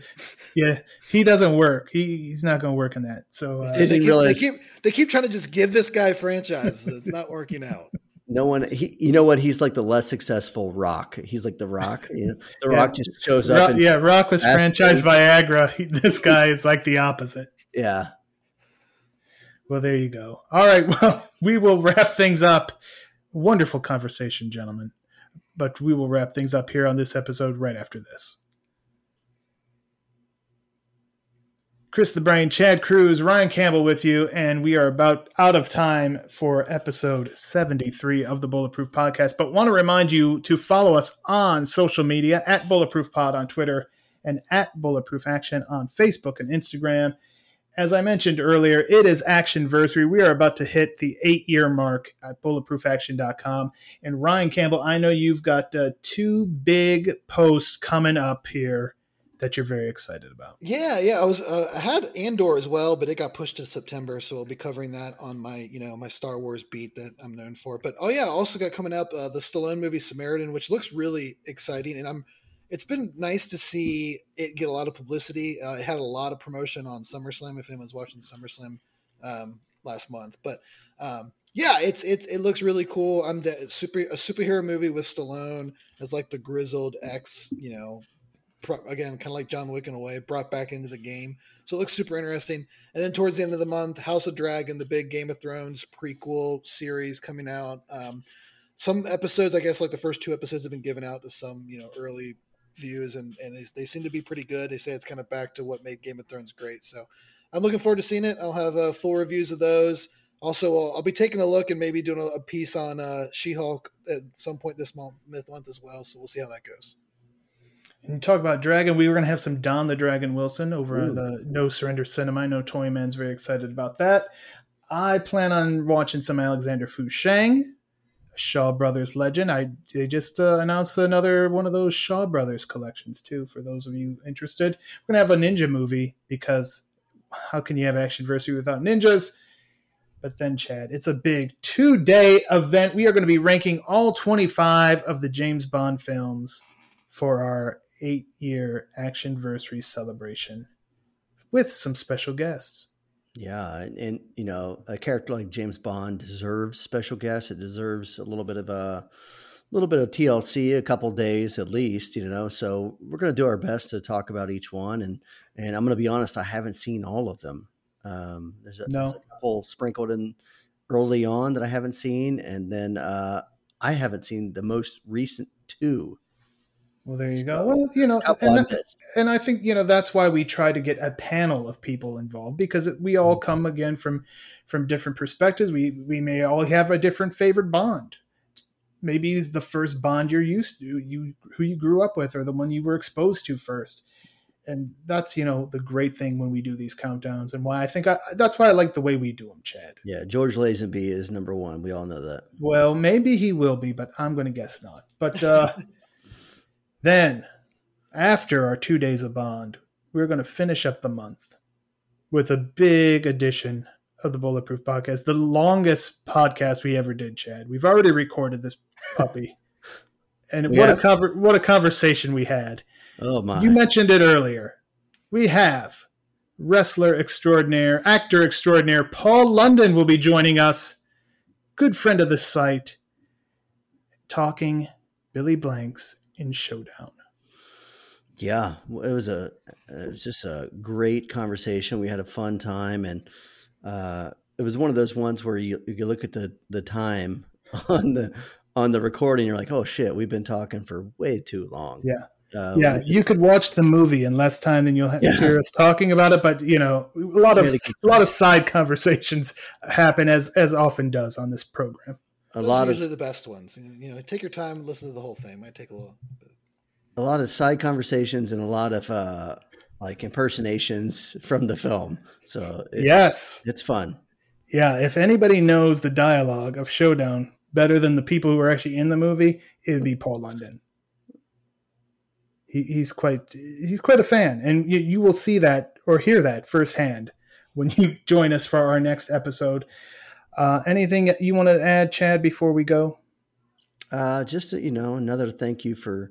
yeah, he doesn't work. He, he's not going to work in that. So uh, Did- they, keep, realize- they keep they keep trying to just give this guy franchise. It's not working out. No one, he, you know what? He's like the less successful Rock. He's like the Rock. You know, the Yeah. Rock just shows up. Rock, and, yeah, Rock was franchised Viagra. He, this guy is like the opposite. yeah. Well, there you go. All right. Well, we will wrap things up. Wonderful conversation, gentlemen. But we will wrap things up here on this episode right after this. Chris the Brain, Chad Cruz, Ryan Campbell with you, and we are about out of time for episode 73 of the Bulletproof Podcast. But want to remind you to follow us on social media at Bulletproof Pod on Twitter and at Bulletproof Action on Facebook and Instagram. As I mentioned earlier, it is Actionversary. We are about to hit the eight year mark at bulletproofaction.com. And Ryan Campbell, I know you've got uh, two big posts coming up here that you're very excited about. Yeah, yeah. I was uh, I had Andor as well, but it got pushed to September, so I'll be covering that on my you know my Star Wars beat that I'm known for. But oh yeah, also got coming up uh, the Stallone movie Samaritan, which looks really exciting, and I'm. It's been nice to see it get a lot of publicity. Uh, it had a lot of promotion on SummerSlam. If anyone's watching SummerSlam um, last month, but um, yeah, it's it it looks really cool. I'm de- super a superhero movie with Stallone as like the grizzled ex, you know, again, kind of like John Wick in a way, brought back into the game. So it looks super interesting. And then towards the end of the month, House of Dragon, the big Game of Thrones prequel series coming out. Um, some episodes, I guess, like the first two episodes have been given out to some, you know, early views, and and they- seem to be pretty good. They say it's kind of back to what made Game of Thrones great. So I'm looking forward to seeing it. I'll have uh, full reviews of those. Also, I'll, I'll be taking a look and maybe doing a, a piece on uh, She-Hulk at some point this month, month as well. So we'll see how that goes. And you talk about Dragon. We were going to have some Don the Dragon Wilson over Ooh. on the No Surrender Cinema. I know Toy Man's very excited about that. I plan on watching some Alexander Fusheng, Shaw Brothers legend. I they just uh, announced another one of those Shaw Brothers collections too. For those of you interested, we're gonna have a ninja movie because how can you have Actionversary without ninjas? But then, Chad, it's a big two day event. We are going to be ranking all 25 of the James Bond films for our eight year Actionversary celebration with some special guests. Yeah, and, and you know, a character like James Bond deserves special guests. It deserves a little bit of a little bit of TLC, a couple days at least, you know. So we're going to do our best to talk about each one, and and I'm going to be honest, I haven't seen all of them. Um, there's, a, no. there's a couple sprinkled in early on that I haven't seen, and then uh, I haven't seen the most recent two. Well, there you go. Well, you know, and, and I think you know that's why we try to get a panel of people involved because we all mm-hmm. come again from from different perspectives. We we may all have a different favorite Bond. Maybe the first Bond you're used to, you who you grew up with, or the one you were exposed to first and that's you know the great thing when we do these countdowns and why I think I, that's why I like the way we do them, Chad. Yeah, George Lazenby is number one. We all know that. Well, maybe he will be, but I'm going to guess not. But uh, then, after our two days of Bond, we're going to finish up the month with a big edition of the Bulletproof Podcast, the longest podcast we ever did, Chad. We've already recorded this puppy. And what a cover, what a conversation we had. Oh my! You mentioned it earlier. We have wrestler extraordinaire, actor extraordinaire, Paul London will be joining us. Good friend of the site, talking Billy Blanks in Showdown. Yeah, it was a it was just a great conversation. We had a fun time, and uh, it was one of those ones where you you look at the the time on the on the recording, you're like, oh shit, we've been talking for way too long. Yeah. Uh, yeah, you could watch the movie in less time than you'll yeah. hear us talking about it. But you know, a lot of a lot of side conversations happen as as often does on this program. A Those lot are usually of, the best ones. You know, take your time and listen to the whole thing. It might take a little. Bit. A lot of side conversations and a lot of uh, like impersonations from the film. So it, yes, it's fun. Yeah, if anybody knows the dialogue of Showdown better than the people who are actually in the movie, it would be Paul London he, he's quite he's quite a fan, and you, you will see that or hear that firsthand when you join us for our next episode. Uh, anything you want to add, Chad, before we go? Uh, just you know, another thank you for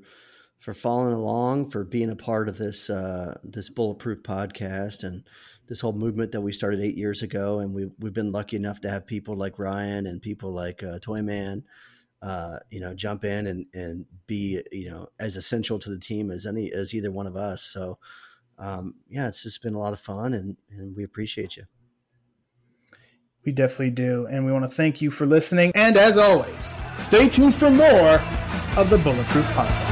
for following along, for being a part of this uh, this bulletproof podcast and this whole movement that we started eight years ago. And we we've been lucky enough to have people like Ryan and people like uh, Toyman uh, you know, jump in and, and be, you know, as essential to the team as any, as either one of us. So, um, yeah, it's just been a lot of fun and, and we appreciate you. We definitely do. And we want to thank you for listening. And as always, stay tuned for more of the Bulletproof Podcast.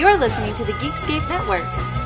You're listening to the Geekscape Network.